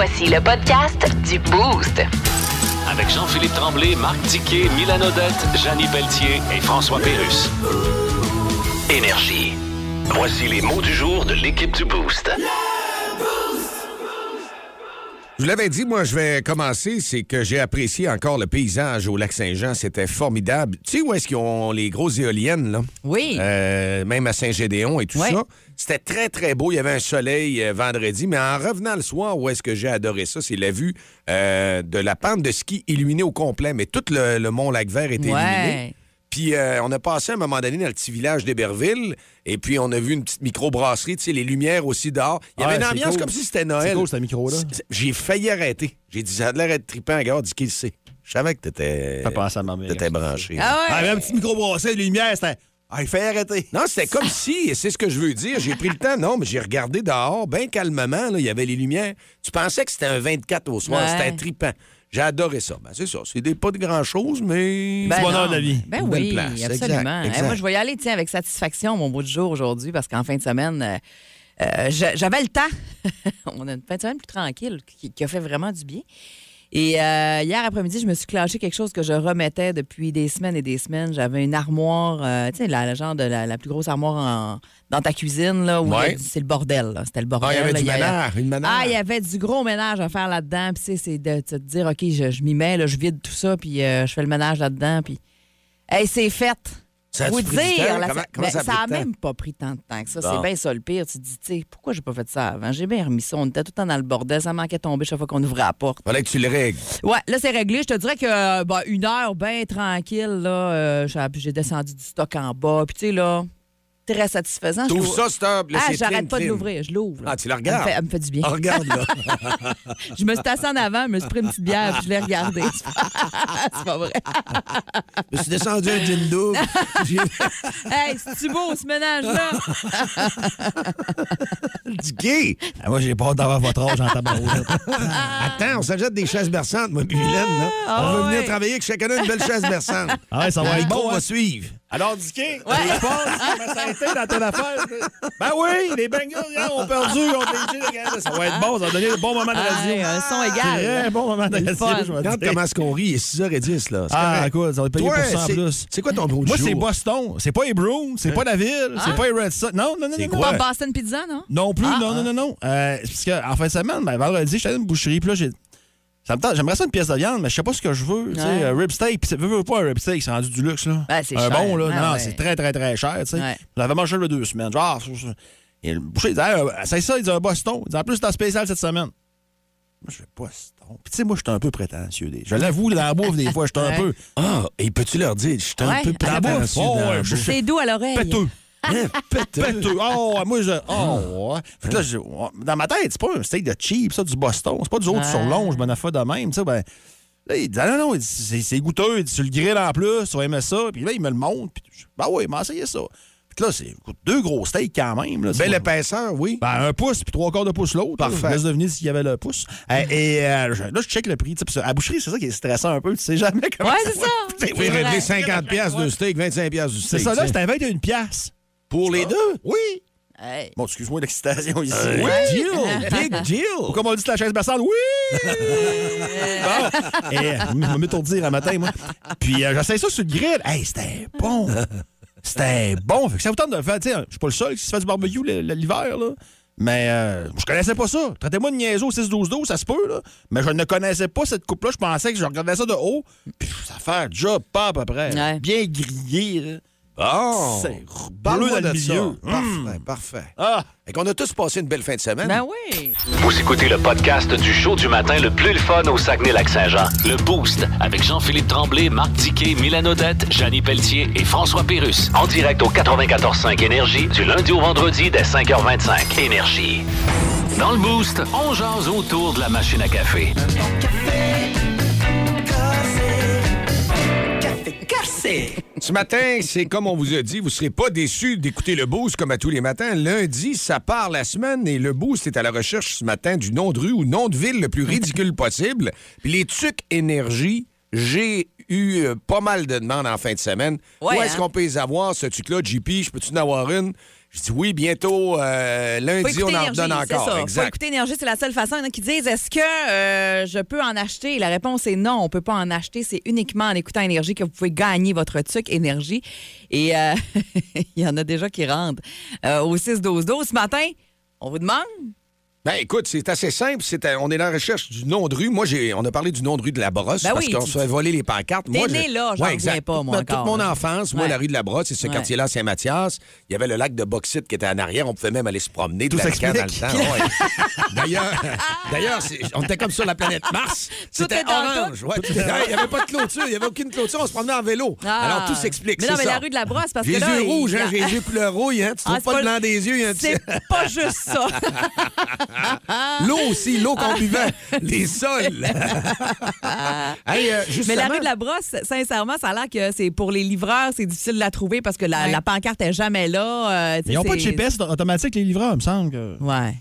Voici le podcast du Boost. Avec Jean-Philippe Tremblay, Marc Tiquet, Milan Odette, Janine Pelletier et François Pérus. Énergie. Voici les mots du jour de l'équipe du Boost. Je vous l'avais dit, moi, je vais commencer. C'est que j'ai apprécié encore le paysage au lac Saint-Jean. C'était formidable. Tu sais où est-ce qu'ils ont les grosses éoliennes, là? Oui. Euh, même à Saint-Gédéon et tout Ouais. ça. C'était très, très beau. Il y avait un soleil euh, vendredi. Mais en revenant le soir, où est-ce que j'ai adoré ça? C'est la vue euh, de la pente de ski illuminée au complet. Mais tout le, le mont Lac-Vert était illuminé. Puis euh, on a passé à un moment donné dans le petit village d'Héberville. Et puis on a vu une petite microbrasserie, tu sais, les lumières aussi dehors. Il y avait Ouais, une ambiance cool. comme si c'était Noël. C'est cool, ce micro-là. C'est- c'est- J'ai failli arrêter. J'ai dit, ça a l'air d'être trippant. Regarde, dis qu'il sait. Je savais que t'étais. Fait penser à ma mère. T'étais branché. Ah ouais? Ah, mais un petit micro brassé, de lumière, c'était. Ah, il fait arrêter. Non, c'était comme si, et c'est ce que je veux dire, j'ai pris le temps, non, mais j'ai regardé dehors, bien calmement, là, il y avait les lumières. Tu pensais que c'était un 24 au soir, Ouais. c'était trippant. J'ai adoré ça. Ben, c'est ça, c'est des pas de grand-chose, mais... Ben bonheur de la vie. Ben Une belle oui, place. absolument. Exact, Eh, moi, je vais y aller tiens, avec satisfaction, mon bout de jour aujourd'hui, parce qu'en fin de semaine, euh, euh, j'a- j'avais le temps. On a une fin de semaine plus tranquille qui, qui a fait vraiment du bien. Et euh, hier après-midi, je me suis clenché quelque chose que je remettais depuis des semaines et des semaines. J'avais une armoire, euh, tu sais, la, la genre de la, la plus grosse armoire en- dans ta cuisine, là, où Ouais. c'est le bordel. là. C'était le bordel. Ah, il y avait là. du y une ménage. Ah, il y avait du gros ménage à faire là-dedans. Puis, tu sais, c'est de te dire, OK, je, je m'y mets, là, je vide tout ça, puis euh, je fais le ménage là-dedans. Puis, hey, c'est fait. Ça Vous dire, la- Comment- ben, ça a ça même pas pris tant de temps que ça. C'est bien ça le pire. Tu te dis, tu sais, pourquoi j'ai pas fait ça avant? J'ai bien remis ça. On était tout le temps dans le bordel. Ça manquait de tomber chaque fois qu'on ouvrait la porte. Fallait que tu le règles. Ouais, là, c'est réglé. Je te dirais que euh, bah, une heure bien tranquille, là, euh, j'ai descendu du stock en bas. Puis, tu sais, là, très satisfaisant. L'ouvre- ça, stop. là, Ah, j'arrête pas de l'ouvrir. Je l'ouvre. Ah, tu la Elle me regardes? fait- Elle me fait du bien. Ah, regarde, là. Je me suis assis en avant, je me suis pris une petite bière, puis je l'ai regardé. c'est pas vrai. Je me suis descendu un gin double. Hey, c'est-tu beau, ce ménage-là? du gay. Ah, moi, j'ai pas hâte d'avoir votre âge en tabarouette. Attends, on s'achète des chaises berçantes, moi, puis Mylène, là. Ah, on va venir travailler avec chacun une belle chaise berçante. Ah, ouais, ça va être micro bon. va hein? suivre. Alors, Dicky, ouais. pense, comment ça a été dans ton affaire? Ben oui, les Bengals hein, ont perdu les Chiefs. Ça va être bon, ça va donner un bon moment de radio. Hey, un son égal. Très bon moment de radio, fun. je vais Regarde dire. comment est-ce qu'on rit, il est 6h10, là. C'est Ah, correct. quoi, ça va être payé Toi, pour ça en c'est- plus. C'est quoi ton beau Moi, c'est Boston. C'est pas les Bruins, c'est pas la ville, c'est pas les Red Sox. Non, non, non, C'est non. non. quoi? Pas Boston Pizza, non? Non plus, Ah, non, non, non, non. Euh, c'est parce qu'en fin de semaine, ben, vendredi, j'étais dans une boucherie, puis là, j'ai. Ça me tente, j'aimerais ça une pièce de viande, mais je sais pas ce que je veux. Tu sais, euh, rib steak, puis veux, veux pas un rib steak, c'est rendu du luxe, là. Ben, c'est un cher. bon, là. Ah, non, ouais. c'est très, très, très cher, tu sais. Ouais. J'avais mangé le deux semaines. Genre. Et le boucher, il dit, Hey, euh, c'est ça, il dit un Boston. Il dit, en plus, c'est en spécial cette semaine. Moi, je fais Boston. Puis, tu sais, moi, je suis un peu prétentieux. des- Je l'avoue, dans la bouffe, des fois, je suis un Ouais. peu. Ah, et peux-tu leur dire, je suis un Ouais, peu à la prétentieux Oh, ouais. C'est doux à l'oreille. Péteux. Hein, péteux. Oh, moi, je. Oh, ouais. Fait que là, je- dans ma tête, c'est pas un steak de cheap, ça, du Boston. C'est pas du haut Ah. sur longe, bonne affaire de même, tu sais. Ben, là, il dit, ah, non, non, il dit, c'est c'est goûteux. Il dit, sur le grill en plus, tu vas aimer ça. Puis là, il me le montre. Puis, je- ben oui, m'a essayé ça. Fait que là, c'est écoute, deux gros steaks quand même. Là, Belle épaisseur, oui. Ben, un pouce, puis trois quarts de pouce l'autre. Parfait. là. Je laisse deviner s'il y avait le pouce. Euh, et euh, je- là, je check le prix. tu sais, puis ça- À la boucherie, c'est ça qui est stressant un peu. Tu sais jamais comment Ouais, ça c'est va ça. coûter. Tu peux régler 50 piastres de steak, 25 piastres du steak. C'est ça, là, tu sais. c'était 21 piastres. Pour les deux? Oui. Hey. Bon, excuse-moi l'excitation ici. Euh, Oui. Deal, big deal. Ou comme on dit sur la chaise berçante, oui! bon. Et je me m'étourdir un matin, moi. Puis euh, j'essaie ça sur le grill. Hey, c'était bon! C'était bon. Fait que ça vous tente de le faire. Je suis pas le seul qui se fait du barbecue l'hiver, là. Mais euh, je connaissais pas ça. Traitez-moi de niaiseux au 6-12-12, ça se peut, là. Mais je ne connaissais pas cette coupe-là. Je pensais que je regardais ça de haut. Puis ça fait job pas à peu près. Ouais. Bien grillé, là. Oh! C'est Parle-moi bleu dans de le ça. milieu. Parfait, parfait. Ah! Et qu'on a tous passé une belle fin de semaine. Ben oui. Vous écoutez le podcast du show du matin le plus le fun au Saguenay-Lac-Saint-Jean. Le Boost avec Jean-Philippe Tremblay, Marc Tiquet, Milan Odette, Janine Pelletier et François Pérus. En direct au 94.5 Énergie du lundi au vendredi dès 5h25. Énergie. Dans le Boost, on jase autour de la machine à café. Ce matin, c'est comme on vous a dit, vous ne serez pas déçus d'écouter le Boost comme à tous les matins. Lundi, ça part la semaine et le Boost est à la recherche ce matin du nom de rue ou nom de ville le plus ridicule possible. Puis les trucs énergie, j'ai eu euh, pas mal de demandes en fin de semaine. Ouais, Où est-ce hein? qu'on peut les avoir, ce truc-là, JP? Je peux-tu en avoir une? Je dis oui, bientôt, euh, lundi, on en redonne encore. ça. Faut Exact. écouter Énergie, c'est la seule façon. Il y en a qui disent est-ce que euh, je peux en acheter? La réponse est non, on peut pas en acheter. C'est uniquement en écoutant Énergie que vous pouvez gagner votre truc Énergie. Et euh, il y en a déjà qui rentrent au 6-12-12. Ce matin, on vous demande Ben écoute, c'est assez simple. C'est on est dans la recherche du nom de rue. Moi, j'ai, on a parlé du nom de rue de la Brosse Ben parce oui, qu'on se fait voler les pancartes. T'es Moi, né je- là, j'en Ouais, reviens exact. pas, moi, Toute- Toute encore, mon là. enfance, moi, la rue de la Brosse, c'est ce Ouais. quartier-là à Saint-Mathias. Il y avait le lac de Bauxite qui était en arrière. On pouvait même aller se promener de Tout la dans le temps. ouais. D'ailleurs, d'ailleurs on était comme sur la planète Mars. C'était orange. Il n'y avait pas de clôture. Il n'y avait aucune clôture. On se promenait en vélo. Ah. Alors, tout s'explique. Mais non, c'est mais ça. la rue de la Brosse, parce que les yeux rouges, hein, j'ai les yeux couleur rouille. Hein. Tu Ah, trouves c'est pas pas le blanc des yeux. C'est pas juste ça. L'eau aussi, l'eau qu'on buvait, les sols. Hey, euh, Mais la rue de la Brosse, sincèrement, ça a l'air que c'est pour les livreurs, c'est difficile de la trouver parce que la, Ouais. la pancarte est jamais là. euh, Ils n'ont pas de GPS automatique, les livreurs, il me semble. que Ouais.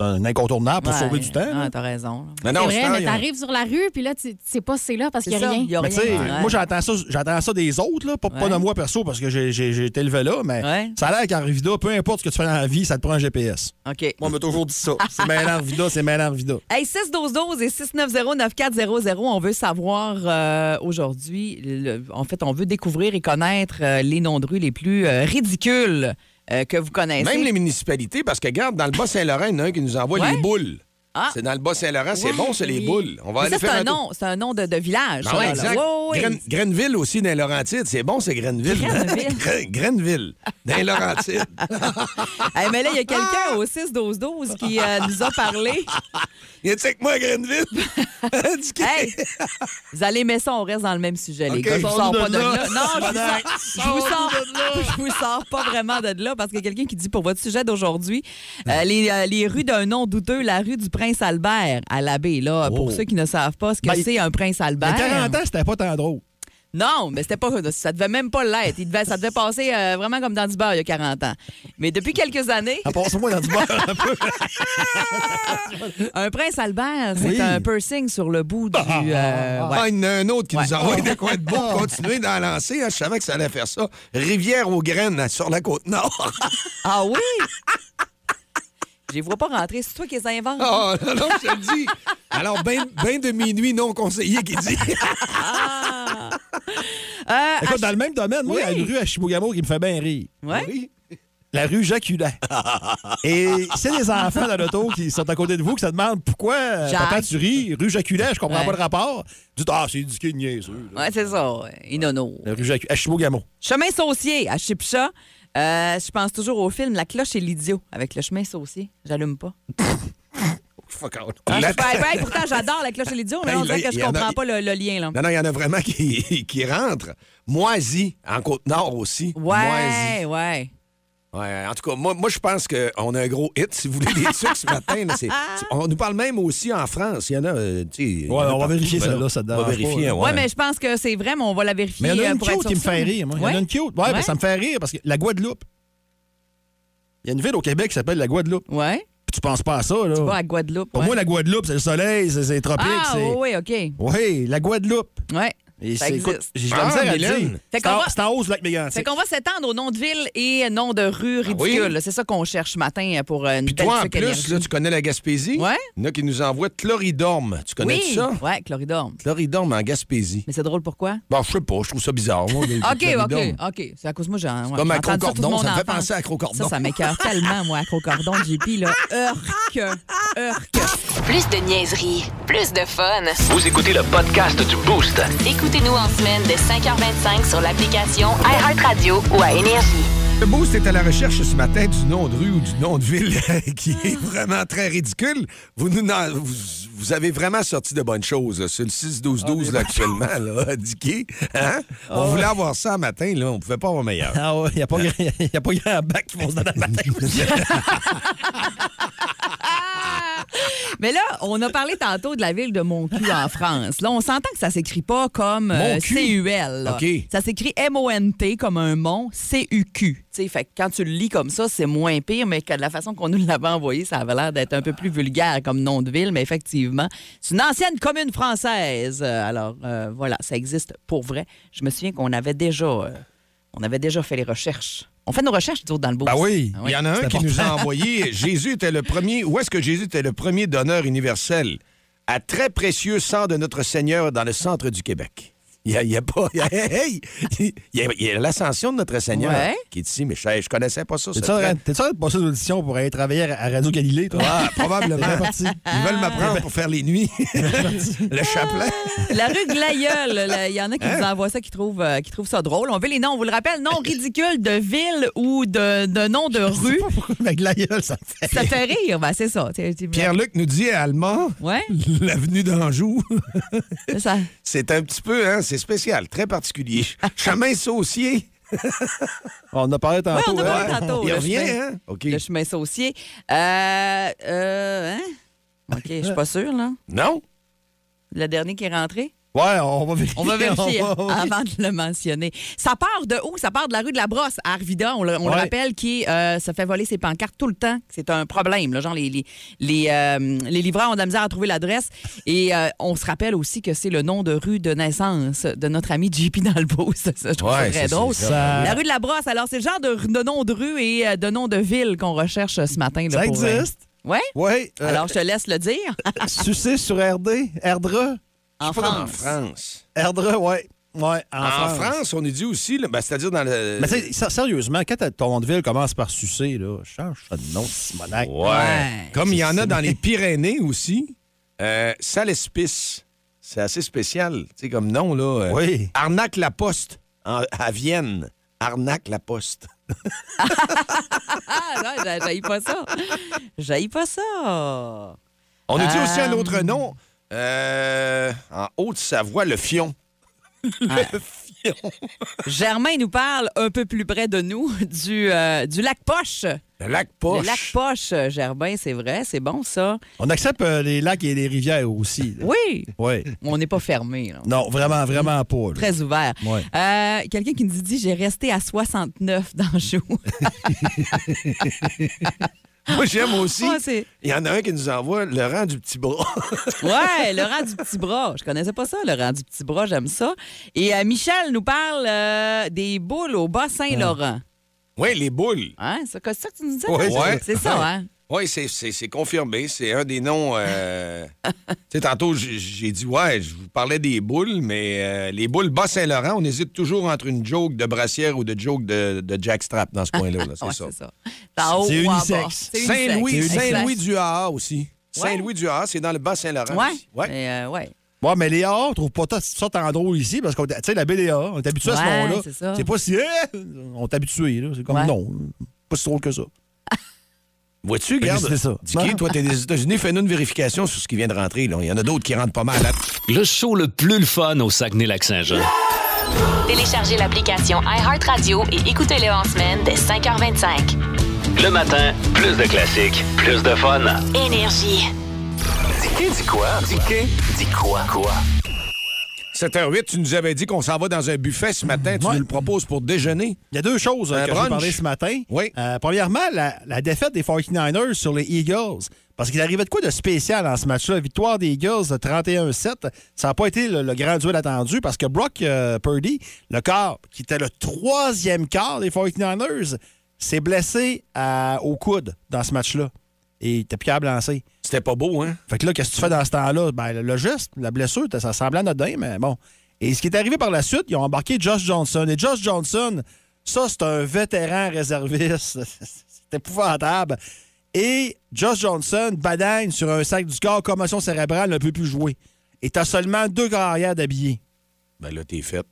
Un incontournable pour Ouais. sauver du temps. Ah, t'as raison. Mais C'est non, vrai, mais t'arrives sur la rue, puis là, tu sais pas si c'est là parce qu'il n'y a rien. Y a Mais tu sais, rien. moi, j'entends ça, des autres, là, pas, pas de moi perso, parce que j'ai- j'ai j'ai été élevé là, mais Ouais. ça a l'air qu'en Rivida, peu importe ce que tu fais dans la vie, ça te prend un GPS. OK. Moi, on m'a toujours dit ça. C'est mêlant Rivida, c'est mêlant Rivida. Hey, 612 et 690-9400, on veut savoir euh, aujourd'hui, le- en fait, on veut découvrir et connaître euh, les noms de rue les plus euh, ridicules euh, que vous connaissez. Même les municipalités, parce que regarde, dans le Bas-Saint-Laurent, il y en a un qui nous envoie Ouais. les boules. Ah. C'est dans le Bas-Saint-Laurent, c'est Ouais, bon, c'est les boules. On va Mais aller ça, c'est faire un tour. nom, c'est un nom de, de village. Ça, ouais, là. exact. Ouais, ouais, ouais. Gren- Grenville aussi, dans les Laurentides. C'est bon, c'est Grenville. Grenville. Gren- Grenville, dans les Laurentides. Hey, mais là, il y a quelqu'un au 6-12-12 qui euh, nous a parlé. Il a avec moi à Grenville. Du. Hey, vous allez aimer ça, on reste dans le même sujet, les OK, gars. Je vous sors sors-nous pas de de là. là. Non, je vous sors, je vous sors, je vous sors pas vraiment de là parce qu'il y a quelqu'un qui dit pour votre sujet d'aujourd'hui, euh, les, euh, les rues d'un nom douteux, la rue du Prince-Albert à l'abbé. Là, Pour Oh. ceux qui ne savent pas ce que Ben, c'est un Il y a Prince-Albert. 40 ans, c'était pas tant drôle. Non, mais c'était pas, ça devait même pas l'être. Il devait- ça devait passer euh, vraiment comme dans du beurre il y a 40 ans. Mais depuis quelques années, En passant moi dans du beurre un peu. un prince Albert, c'est Oui. un piercing sur le bout du. euh, ouais. Ah, il y en a un autre qui Ouais. nous envoie de quoi de beau pour continuer d'en lancer. hein. Je savais que ça allait faire ça. Rivière aux graines sur la côte nord. Ah oui? Je les vois pas rentrer. C'est toi qui les inventes. Oh, non, non, je te le dis. Alors, bain bain de minuit non conseillé qui dit. Euh, Écoute, dans le même domaine, moi, il y a une rue à Chibougamau qui me fait bien rire. Ouais? Oui. La rue Jaculaire. Et c'est les enfants dans l'auto qui sont à côté de vous qui se demandent pourquoi, euh, Jacques. papa, tu ris. Rue Jaculaire, je comprends Ouais. pas le rapport. Dites, ah, c'est du niaiseux. Ouais, c'est ça. Inono. La rue à Chibougamau. Chemin saucier à Chipcha. Euh, je pense toujours au film La cloche et l'idiot avec le chemin saucier. J'allume pas. Fuck out. Ah, pourtant, j'adore la cloche et l'idiot, mais Hey, on dirait que je a- comprends pas le, le lien. Là. Non, non, il y en a vraiment qui, qui rentrent. Moisi, en Côte-Nord aussi. Ouais, ouais. Ouais, en tout cas, moi, moi je pense qu'on a un gros hit. Si vous voulez des trucs ce matin, là, on nous parle même aussi en France. Il y en a, euh, tu en Ouais, a on va vérifier Ben celle-là, ça te On va vérifier, pas, ouais. Ouais, mais je pense que c'est vrai, mais on va la vérifier. Mais il y en a euh, une être cute qui me fait rire, moi. Il y en a une cute. Ouais, ben, Ouais. ça me fait rire parce que la Guadeloupe. Il y a une ville au Québec qui s'appelle la Guadeloupe. Ouais. Tu penses pas à ça, là. Pas à Guadeloupe. Pour ouais. moi, la Guadeloupe, c'est le soleil, c'est tropique. Ah, oui, OK. Oui, la Guadeloupe. Ouais. Et Ça existe. j'ai de Ah, la misère à dire. C'est qu'on en, va- c'est en hausse lac Mégantic. Fait qu'on va s'étendre au nom de ville et nom de rue ridicule. oui. C'est ça qu'on cherche ce matin pour euh, une Puis belle toi, en plus, énergie. là, tu connais la Gaspésie? Ouais. Il y en a qui nous envoient Chloridorme. Tu connais oui. ça? Ouais, chloridorme. Chloridorme en Gaspésie. Mais c'est drôle pourquoi? Bon, je sais pas, je trouve ça bizarre. moi, les- OK, OK. OK. C'est à cause de moi, j'ai ouais, Comme toute Crocordon, ça me fait penser à Crocordon. Ça, ça m'écœure tellement, moi, à Crocordon, JP, là. Urk, urk. Plus de niaiserie, plus de fun. Vous écoutez le podcast du Boost. Écoutez-nous en semaine de 5h25 sur l'application iHeartRadio ou à Énergie. Le Boost est à la recherche ce matin du nom de rue ou du nom de ville qui est vraiment très ridicule. Vous, nous, vous, vous avez vraiment sorti de bonnes choses sur le 6-12-12 là, actuellement, là, indiqué. Hein? On voulait avoir ça un matin, là, on pouvait pas avoir meilleur. Ah ouais, il n'y a, pas grand- y a pas grand bac qui vont se donner le matin. Mais là, on a parlé tantôt de la ville de Moncu en France. Là, on s'entend que ça s'écrit pas comme euh? C-U-L. là. OK. Ça s'écrit M-O-N-T comme un mont, C-U-Q. Tu sais, fait que quand tu le lis comme ça, c'est moins pire, mais que de la façon qu'on nous l'avait envoyé, ça avait l'air d'être un peu plus vulgaire comme nom de ville, mais effectivement, c'est une ancienne commune française. Euh, Alors, euh, voilà, ça existe pour vrai. Je me souviens qu'on avait déjà, euh, on avait déjà fait les recherches. On fait nos recherches, autres, dans le beau. Ben oui. Il y en a un qui nous a envoyé. Jésus était le premier. Où est-ce que Jésus était le premier donneur universel? À très précieux sang de notre Seigneur dans le centre du Québec? Il y a, y a pas. il y a- hey, il y a, il y a l'ascension de notre Seigneur Ouais. qui est ici, mais je, je connaissais pas ça. En train de passer l'audition pour aller travailler à Radio Galilée, toi? Ah, probablement. T'es. Ils veulent m'apprendre pour faire les nuits. le chapelet. La rue Glaïeul, il y en a qui Hein? nous envoient ça, qui trouvent, euh, qui trouvent ça drôle. On veut les noms, on vous le rappelle, noms ridicules de ville ou de, de noms de rue. Avec la gueule, ça fait. Ça fait rire, ben c'est ça. Pierre-Luc nous dit à Allemand, Ouais, l'avenue d'Anjou, c'est ça. c'est un petit peu, hein, c'est spécial, très particulier. Chemin saucier. On en a parlé tantôt. Ouais, on a parlé hein? tantôt. Il le revient, chemin- hein? OK. Le chemin saucier. Euh, euh, hein? OK, je suis pas sûre, là. Non? Le dernier qui est rentré? Ouais, on va vérifier. On va vérifier On va- avant de le mentionner. Ça part de où? Ça part de la rue de la Brosse à Arvida. On, le, on le Ouais. rappelle qui euh, se fait voler ses pancartes tout le temps. C'est un problème. Là. Genre, les, les, les, euh, les livreurs ont de la misère à trouver l'adresse. Et euh, on se rappelle aussi que c'est le nom de rue de naissance de notre ami JP dans le Beauce. Ça, je trouve Ouais, ça très c'est- drôle. c'est ça. La rue de la Brosse, alors c'est le genre de, de nom de rue et de nom de ville qu'on recherche ce matin. Là, Ça pour, existe? Oui. euh, Alors, je te laisse le dire. Sucé sur RD, Erdre? En En France. France. Erdre, ouais. Ouais, en, En France. France, on est dit aussi, ben, c'est-à-dire dans le. Mais sérieusement, quand ton nom de ville commence par sucer, là, change ça de nom, Simonac. Ouais. Ouais. Comme il y en a dans les Pyrénées aussi, euh, Salespis. C'est assez spécial, tu sais, comme nom, là. euh, Oui. Arnaque-la-Poste, en- à Vienne. Arnaque-la-Poste. Ah, non, j'a- j'haïs pas ça. J'haïs pas ça. On a dit aussi un Euh, autre nom. Euh, en Haute-Savoie, le Fion. le Fion. Germain nous parle un peu plus près de nous du, euh, du lac Poche. Le lac Le Poche. lac Poche, Germain, c'est vrai, c'est bon ça. On accepte euh, les lacs et les rivières aussi. là. Oui, Oui. on n'est pas fermé. là. Non, vraiment, vraiment pas. là. Très ouvert. Ouais. Euh, Quelqu'un qui nous dit j'ai resté à 69 dans le show. Moi, j'aime aussi. Il y en a un qui nous envoie le rang du petit bras. Ouais, le rang du petit bras. Je connaissais pas ça, le rang du petit bras, j'aime ça. Et euh, Michel nous parle euh, des boules au Bas-Saint-Laurent. oui, les boules. Hein? C'est ça que tu nous disais? Ouais, ouais. C'est ça, hein? Oui, c'est- confirmé. C'est un des noms. euh, tu sais, tantôt, j'ai dit, ouais, je vous parlais des boules, mais euh, les boules Bas-Saint-Laurent, on hésite toujours entre une joke de brassière ou de joke de, de jackstrap dans ce coin-là. là, C'est Ouais, ça. c'est unisexe. Saint-Louis, unisexe. Saint-Louis du Haha aussi. Ouais. Saint-Louis du Haha, c'est dans le Bas-Saint-Laurent. Ouais. aussi. Ouais. Mais, euh, ouais. Ouais, mais les A, on trouve pas ça- ça tant drôle ici parce qu'on tu sais, la BDA, on est habitué à ce nom-là. c'est pas si. eh, on est habitué, là. C'est comme Ouais. non. Pas si drôle que ça. Vois-tu, regarde. c'est ça. Dicky, toi, t'es des États-Unis, fais-nous une vérification sur ce qui vient de rentrer. là. Il y en a d'autres qui rentrent pas mal. Le show le plus le fun au Saguenay-Lac-Saint-Jean. Téléchargez l'application iHeartRadio et écoutez-le en semaine dès 5h25. Le matin, plus de classiques, plus de fun. Énergie. Dis dis quoi? Dis dis quoi? Quoi? 7h08, tu nous avais dit qu'on s'en va dans un buffet ce matin. Tu Ouais. nous le proposes pour déjeuner. Il y a deux choses euh, que je brunch. parler ce matin. Oui. Euh, premièrement, la, la défaite des 49ers sur les Eagles. Parce qu'il arrivait de quoi de spécial dans ce match-là? Victoire des Eagles de 31-7. Ça n'a pas été le, le grand duel attendu parce que Brock euh, Purdy, le quart, qui était le troisième quart des 49ers, s'est blessé à- au coude dans ce match-là. Et il était plus capable de lancer. C'était pas beau, hein? Fait que là, qu'est-ce que tu fais dans ce temps-là? Ben, le- geste, la blessure, ça semblait anodin, mais bon. Et ce qui est arrivé par la suite, ils ont embarqué Josh Johnson. Et Josh Johnson, ça, c'est un vétéran réserviste. C'est épouvantable. Et Josh Johnson badagne sur un sac du corps, commotion cérébrale, ne peut plus jouer. Et t'as seulement deux carrières d'habillés. Ben là, t'es fait.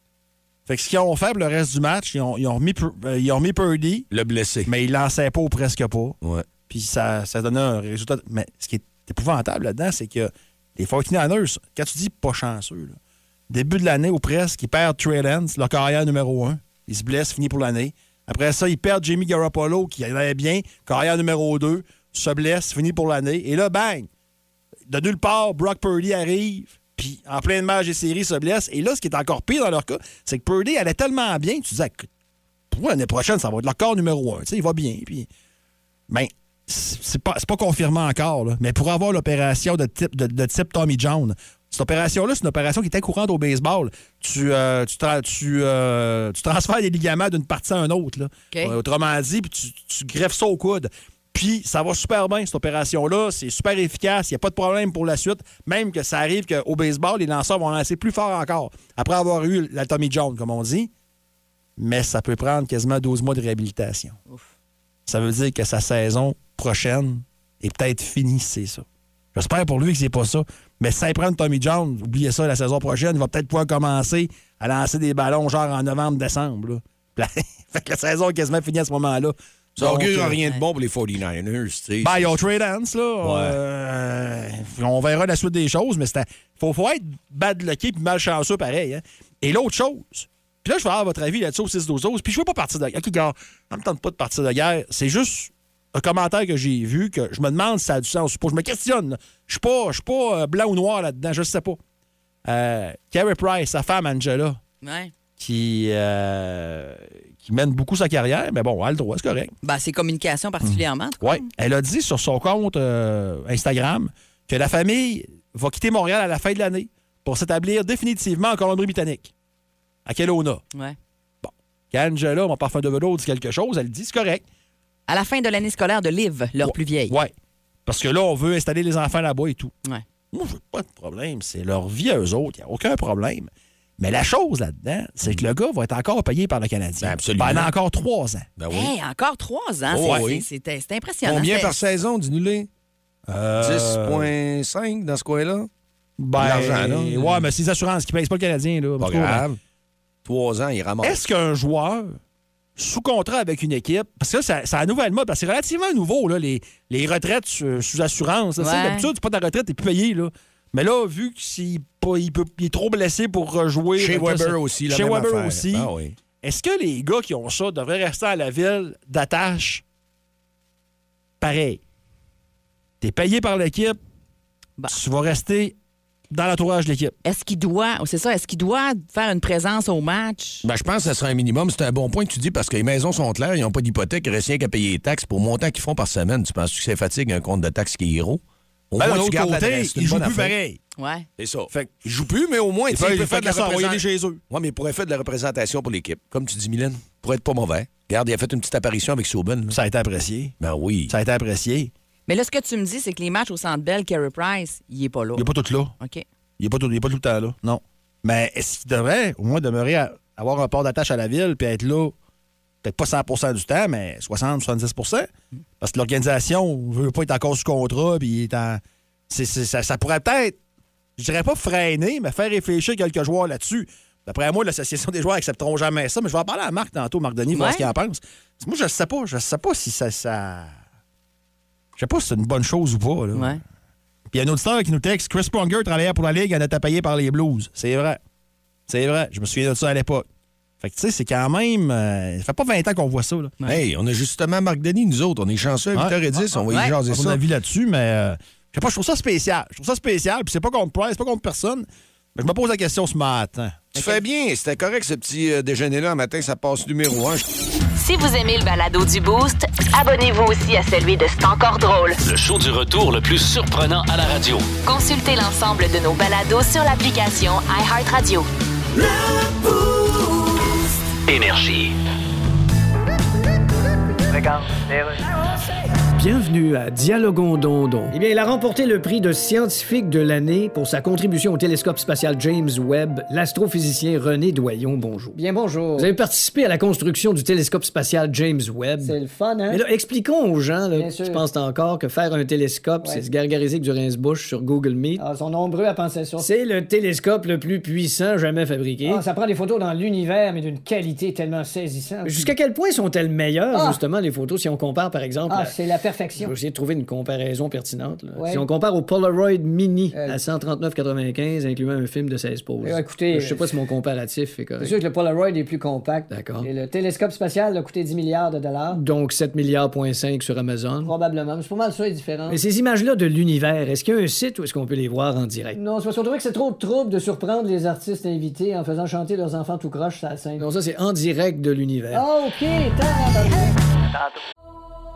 Fait que ce qu'ils ont fait pour le reste du match, ils ont, ils ont remis, euh, ils ont remis Purdy, Le blessé. mais ils lançaient pas ou presque pas. Ouais. Puis ça, ça donnait un résultat. Mais ce qui est épouvantable là-dedans, c'est que les 49ers, quand tu dis pas chanceux, début de l'année ou presque, ils perdent Trey Lance, leur carrière numéro un. Ils se blessent, fini pour l'année. Après ça, ils perdent Jamie Garoppolo, qui allait bien, carrière numéro 2, se blesse, fini pour l'année. Et là, bang! de nulle part, Brock Purdy arrive, puis en plein match des séries se blesse. Et là, ce qui est encore pire dans leur cas, c'est que Purdy allait tellement bien, tu disais, pour l'année prochaine, ça va être leur corps numéro un. Tu sais, il va bien. Puis, ben, c'est pas, pas confirmé encore, là. mais pour avoir l'opération de type, de, de type Tommy John, cette opération-là, c'est une opération qui était courante au baseball. Tu, euh, tu, tra- tu, euh, tu transfères des ligaments d'une partie à une autre. Là. Euh, autrement dit, puis tu, tu greffes ça au coude. Puis ça va super bien, cette opération-là. C'est super efficace. Il n'y a pas de problème pour la suite. Même que ça arrive qu'au baseball, les lanceurs vont lancer plus fort encore après avoir eu la Tommy John, comme on dit. Mais ça peut prendre quasiment 12 mois de réhabilitation. Ça veut dire que sa saison prochaine est peut-être finie, c'est ça. J'espère pour lui que c'est pas ça. Mais si ça prend Tommy John, oubliez ça, la saison prochaine, il va peut-être pouvoir commencer à lancer des ballons genre en novembre-décembre. là. Puis la- fait que la saison est quasiment finie à ce moment-là. Ça augure euh, rien de bon pour les 49ers. tu sais. Ben, ils ont trade hands, là. Euh, on verra la suite des choses, mais il faut, faut être bad lucky puis malchanceux pareil. hein. Et l'autre chose, puis là, je vais avoir votre avis là-dessus au 6 12 12 puis je veux pas partir de guerre. OK, gars, ça me tente pas de partir de guerre. C'est juste un commentaire que j'ai vu que je me demande si ça a du sens. Je me questionne. Je suis pas, je suis pas euh, blanc ou noir là-dedans, je sais pas. Euh, Carey Price, sa femme Angela, Ouais. qui, euh, qui mène beaucoup sa carrière, mais bon, elle a le droit, c'est correct. Ben, c'est communication particulièrement. cas. Oui. Elle a dit sur son compte euh, Instagram que la famille va quitter Montréal à la fin de l'année pour s'établir définitivement en Colombie-Britannique, à Kelowna. Ouais. Quand Angela, mon parfum de velours, dit quelque chose, elle dit c'est correct. À la fin de l'année scolaire de Liv, leur plus vieille. Oui. Parce que là, on veut installer les enfants là-bas et tout. Ouais. Moi, je veux pas de problème. C'est leur vie à eux autres. Il n'y a aucun problème. Mais la chose là-dedans, c'est que le gars va être encore payé par le Canadien. Ben, absolument. Pendant encore trois ans. Ben oui. Hey, encore trois ans. Oh, c'est, oui. impressionnant. Combien par saison, dis-nous-les? Euh, 10,5 dans ce coin-là? Ben, L'argent, là. Ouais, mais c'est les assurances qui payent, c'est pas le Canadien. Là. Pas grave. Trois ans, il ramasse. Est-ce qu'un joueur sous contrat avec une équipe, parce que là, ça- c'est la nouvelle mode, parce que c'est relativement nouveau, là, les, les retraites euh, sous assurance. Ouais. D'habitude, c'est pas ta retraite, t'es plus payé. Là. Mais là, vu qu'il pas- il peut- il est trop blessé pour rejouer. Chez ça, Weber aussi, la Chez même Weber affaire. aussi. Ah oui. Est-ce que les gars qui ont ça devraient rester à la ville d'attache? Pareil? T'es payé par l'équipe, Bah. tu vas rester dans l'entourage de l'équipe. Est-ce qu'il doit, c'est ça, est-ce qu'il doit faire une présence au match? Ben, je pense que ce sera un minimum. C'est un bon point que tu dis parce que les maisons sont claires, ils n'ont pas d'hypothèque, il reste rien qu'à payer les taxes pour le montant qu'ils font par semaine. Tu penses que c'est fatigue un compte de taxes qui est héros? Au Ben, moins, tu gardes côté, ils jouent plus pareil. Ouais. C'est ça. Fait que- Il joue plus, mais au moins, Il tu sais, peut- il peut il faire fait de la ça, représentation. chez eux. Oui, mais il pourrait faire de la représentation pour l'équipe. Comme tu dis, Mylène, pourrait être pas mauvais. Regarde, il a fait une petite apparition avec Souben. là. Ça a été apprécié. Ben oui. Ça a été apprécié. Mais là, ce que tu me dis, c'est que les matchs au Centre Bell, Carey Price, il est pas là. Il n'est pas tout là. OK. Il n'est pas, tout- il est pas tout le temps là. Non. Mais est-ce qu'il devrait au moins demeurer à avoir un port d'attache à la ville puis être là, peut-être pas 100% du temps, mais 60-70% Parce que l'organisation ne veut pas être encore sous contrat puis il est en. c'est- c'est- ça, ça pourrait peut-être, je dirais pas freiner, mais faire réfléchir quelques joueurs là-dessus. D'après moi, l'Association des joueurs accepteront jamais ça, mais je vais en parler à Marc tantôt, Marc Denis, voir Ouais. ce qu'il en pense. Moi, je sais pas. Je sais pas si ça. ça... Je sais pas si c'est une bonne chose ou pas. Là. Ouais. Puis il y a un auditeur qui nous texte Chris Pronger travaillait pour la Ligue, en était payé par les Blues. C'est vrai. C'est vrai. Je me souviens de ça à l'époque. Fait que, tu sais, c'est quand même. euh, ça fait pas 20 ans qu'on voit ça. Là. Hey, on a justement Marc Denis, nous autres. On est chanceux à Ouais. 8h10. On va y Ouais. jaser À mon ça. avis là-dessus, mais. euh, je sais pas, je trouve ça spécial. Je trouve ça spécial. Puis c'est pas contre Price, c'est pas contre personne. Mais je me pose la question ce matin. Tu fais bien. C'était correct, ce petit euh, déjeuner-là. Un matin, ça passe numéro un. Si vous aimez le balado du Boost, abonnez-vous aussi à celui de C'est encore drôle. Le show du retour le plus surprenant à la radio. Consultez l'ensemble de nos balados sur l'application iHeartRadio. Énergie. Bienvenue à Dialogons Dondon. Eh bien, il a remporté le prix de scientifique de l'année pour sa contribution au télescope spatial James Webb. L'astrophysicien René Doyon, bonjour. Bien, bonjour. Vous avez participé à la construction du télescope spatial James Webb. C'est le fun, hein? Mais là, expliquons aux gens là, sûr. pensent encore que faire un télescope, Ouais. c'est se gargariser que du rince-bouche sur Google Meet. Ah, ils sont nombreux à penser ça. C'est le télescope le plus puissant jamais fabriqué. Ah, ça prend des photos dans l'univers, mais d'une qualité tellement saisissante. Jusqu'à quel point sont-elles meilleures, Ah! justement, les photos, si on compare, par exemple, Ah, à- c'est la perfection. Je vais essayer de trouver une comparaison pertinente. là. Ouais. Si on compare au Polaroid Mini Euh. à 139,95, incluant un film de 16 poses. Eh, écoutez, je sais pas si mon comparatif est C'est correct. sûr que le Polaroid est plus compact. D'accord. Et le télescope spatial a coûté 10 milliards de dollars. Donc 7 milliards point 5 sur Amazon. Probablement. mais C'est pas mal ça, est différent. Mais ces images-là de l'univers, est-ce qu'il y a un site où est-ce qu'on peut les voir en direct? Non, c'est parce qu'on trouvait que c'est trop de trouble de surprendre les artistes invités en faisant chanter leurs enfants tout croche sur la scène. Non, ça c'est en direct de l'univers. Ah, OK, tabarnak.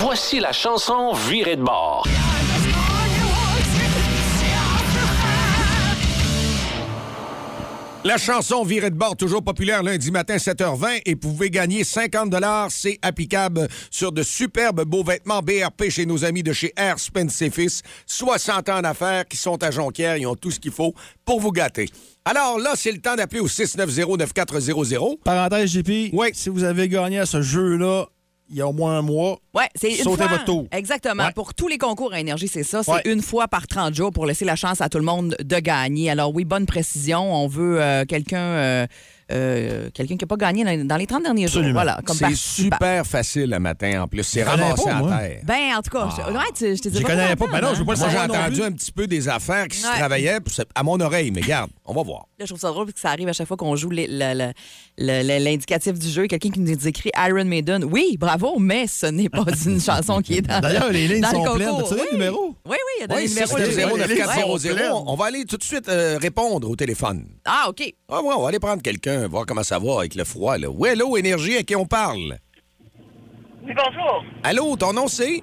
Voici la chanson Virée de bord. La chanson Virée de bord, toujours populaire lundi matin 7h20 et vous pouvez gagner 50 C'est applicable sur de superbes beaux vêtements BRP chez nos amis de chez Air Spence Fils. 60 ans d'affaires qui sont à Jonquière. Ils ont tout ce qu'il faut pour vous gâter. Alors là, c'est le temps d'appeler au 690-9400. Parenthèse, JP. Oui. Si vous avez gagné à ce jeu-là, il y a au moins un mois, Ouais, c'est une sautez fois. votre tour. Exactement. Ouais. Pour tous les concours à énergie, c'est ça. C'est Ouais. une fois par 30 jours pour laisser la chance à tout le monde de gagner. Alors oui, bonne précision. On veut euh, quelqu'un euh, euh, quelqu'un qui n'a pas gagné dans, dans les 30 derniers jours. Voilà, comme C'est super facile le matin en plus. C'est ramassé pas, à moi. terre. Ben, en tout cas, je, ouais, tu- je te dis Je connais pas. Ben non, je veux pas le Moi, j'ai entendu un petit peu des affaires qui se travaillaient à mon oreille, mais garde, on va voir. Là, je trouve ça drôle parce que ça arrive à chaque fois qu'on joue les- le- le- le- le- l'indicatif du jeu. Quelqu'un qui nous écrit Iron Maiden. Oui, bravo, mais ce n'est pas une chanson qui est dans D'ailleurs, les lignes dans le sont pleines. Donné Oui. le numéro? Oui, oui, il y a donné Oui, le numéro. 690-9400. Ouais. On va aller tout de suite euh, répondre au téléphone. Ah, OK. Ah ouais, on va aller prendre quelqu'un, voir comment ça va avec le froid. Là. Oui, allô, Énergie, à qui on parle? Oui, bonjour. Allô, ton nom c'est?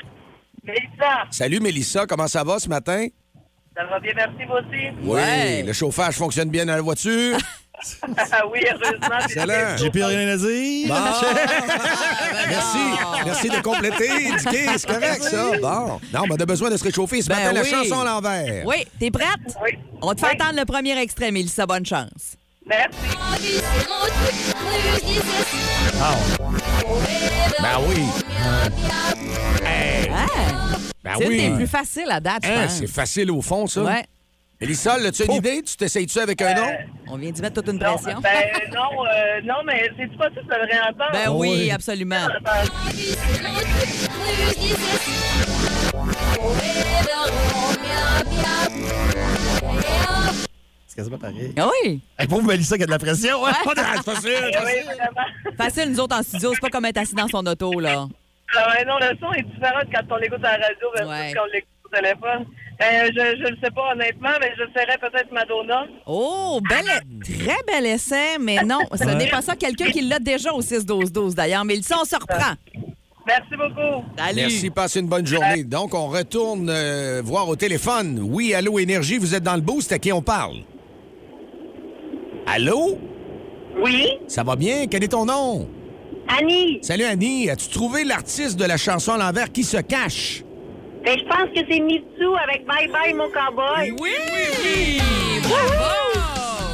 Mélissa, Salut Mélissa, comment ça va ce matin? ça va bien, merci, vous aussi? Oui, Ouais. le chauffage fonctionne bien dans la voiture. Ah oui, heureusement. Excellent. J'ai plus rien à dire. Bon. Merci. Merci de compléter, indiquer. C'est correct, ça. Bon. Non, mais on a besoin de se réchauffer. Ce Ben matin, la chanson à l'envers. Oui, t'es prête? Oui. On va te faire Oui. entendre le premier extrait, Mélissa. Bonne chance. Merci. Ben oui. Hey. Ah, Ben c'est une oui. des plus faciles à date, Hein, c'est facile au fond, ça. Ouais. Mélissa, as-tu une idée? Tu t'essayes-tu avec un nom? On vient d'y mettre toute une Non, pression. ben non, euh, non, mais c'est pas ça que je le réentendre? Ben oui, oui. absolument. C'est quasiment pareil. Ah oui, Hey, pauvre Mélissa qui a de la pression. hein? Ah, c'est facile. Oui, vraiment. facile, nous autres en studio. C'est pas comme être assis dans son auto, là. Ah ouais, non, le son est différent de quand on l'écoute à la radio versus Ouais. quand on l'écoute au téléphone. Euh, je, je le sais pas honnêtement, mais je serais peut-être Madonna. Oh, bel, très bel essai, mais non, ce n'est pas ça. Quelqu'un qui l'a déjà au 6-12-12, d'ailleurs. Mélissa, on se reprend. Merci beaucoup. Salut. Merci, passez une bonne journée. Donc, on retourne euh, voir au téléphone. Oui, allô, Énergie, vous êtes dans le boost. À qui on parle? Allô? Oui, Ça va bien? Quel est ton nom? Annie. Salut, Annie. As-tu trouvé l'artiste de la chanson à l'envers qui se cache? Ben, je pense que c'est Mitsu avec Bye Bye mon cowboy. Oui, oui, Bravo!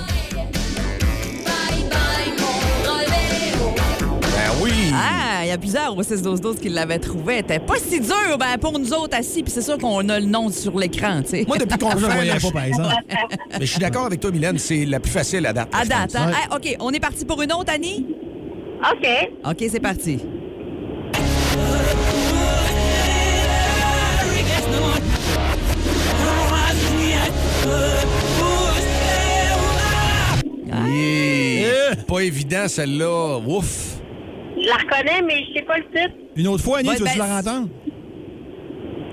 Ah, il y a plusieurs au 6-12-12 qui l'avaient trouvé. Elle était pas si dur ben, pour nous autres assis, puis c'est sûr qu'on a le nom sur l'écran, tu sais. Moi, depuis qu'on Je le ne fait, voyais là, pas, par exemple. mais je suis d'accord avec toi, Mylène, c'est la plus facile à date. À date, hein? Ah, OK, on est parti pour une autre, Annie? OK. OK, c'est parti. Yeah. Pas évident, celle-là. Ouf. Je la reconnais, mais je sais pas le titre. Une autre fois, Annie, Ouais, tu veux-tu ben, la entendre?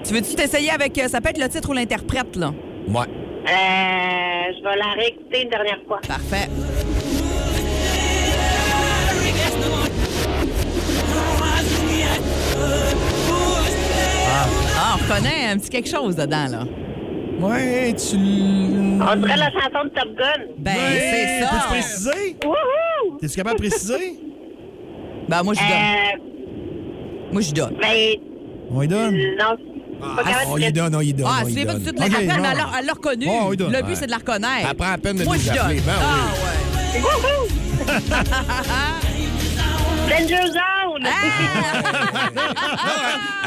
Tu veux-tu t'essayer avec. euh, Ça peut être le titre ou l'interprète, là? Ouais. Euh, je vais la réécouter une dernière fois. Parfait. Ah, on reconnaît un petit quelque chose dedans, là. Ouais, tu. On dirait la chanson de Top Gun. Ben, c'est ça. Peux-tu préciser? Wouhou! T'es-tu capable de préciser? Ben, moi, je donne. Euh, Moi, je donne. ben, On y donne? non. Capable on rester- donne, on y donne. Ah, c'est pas tout de suite Ok, la peine, mais elle l'a- elle l'a reconnu. Oui, donne. le but, Ouais. c'est de la reconnaître. Elle prend la peine de Moi, nous je donne. Ben ah, oui. ouais. Danger Zone!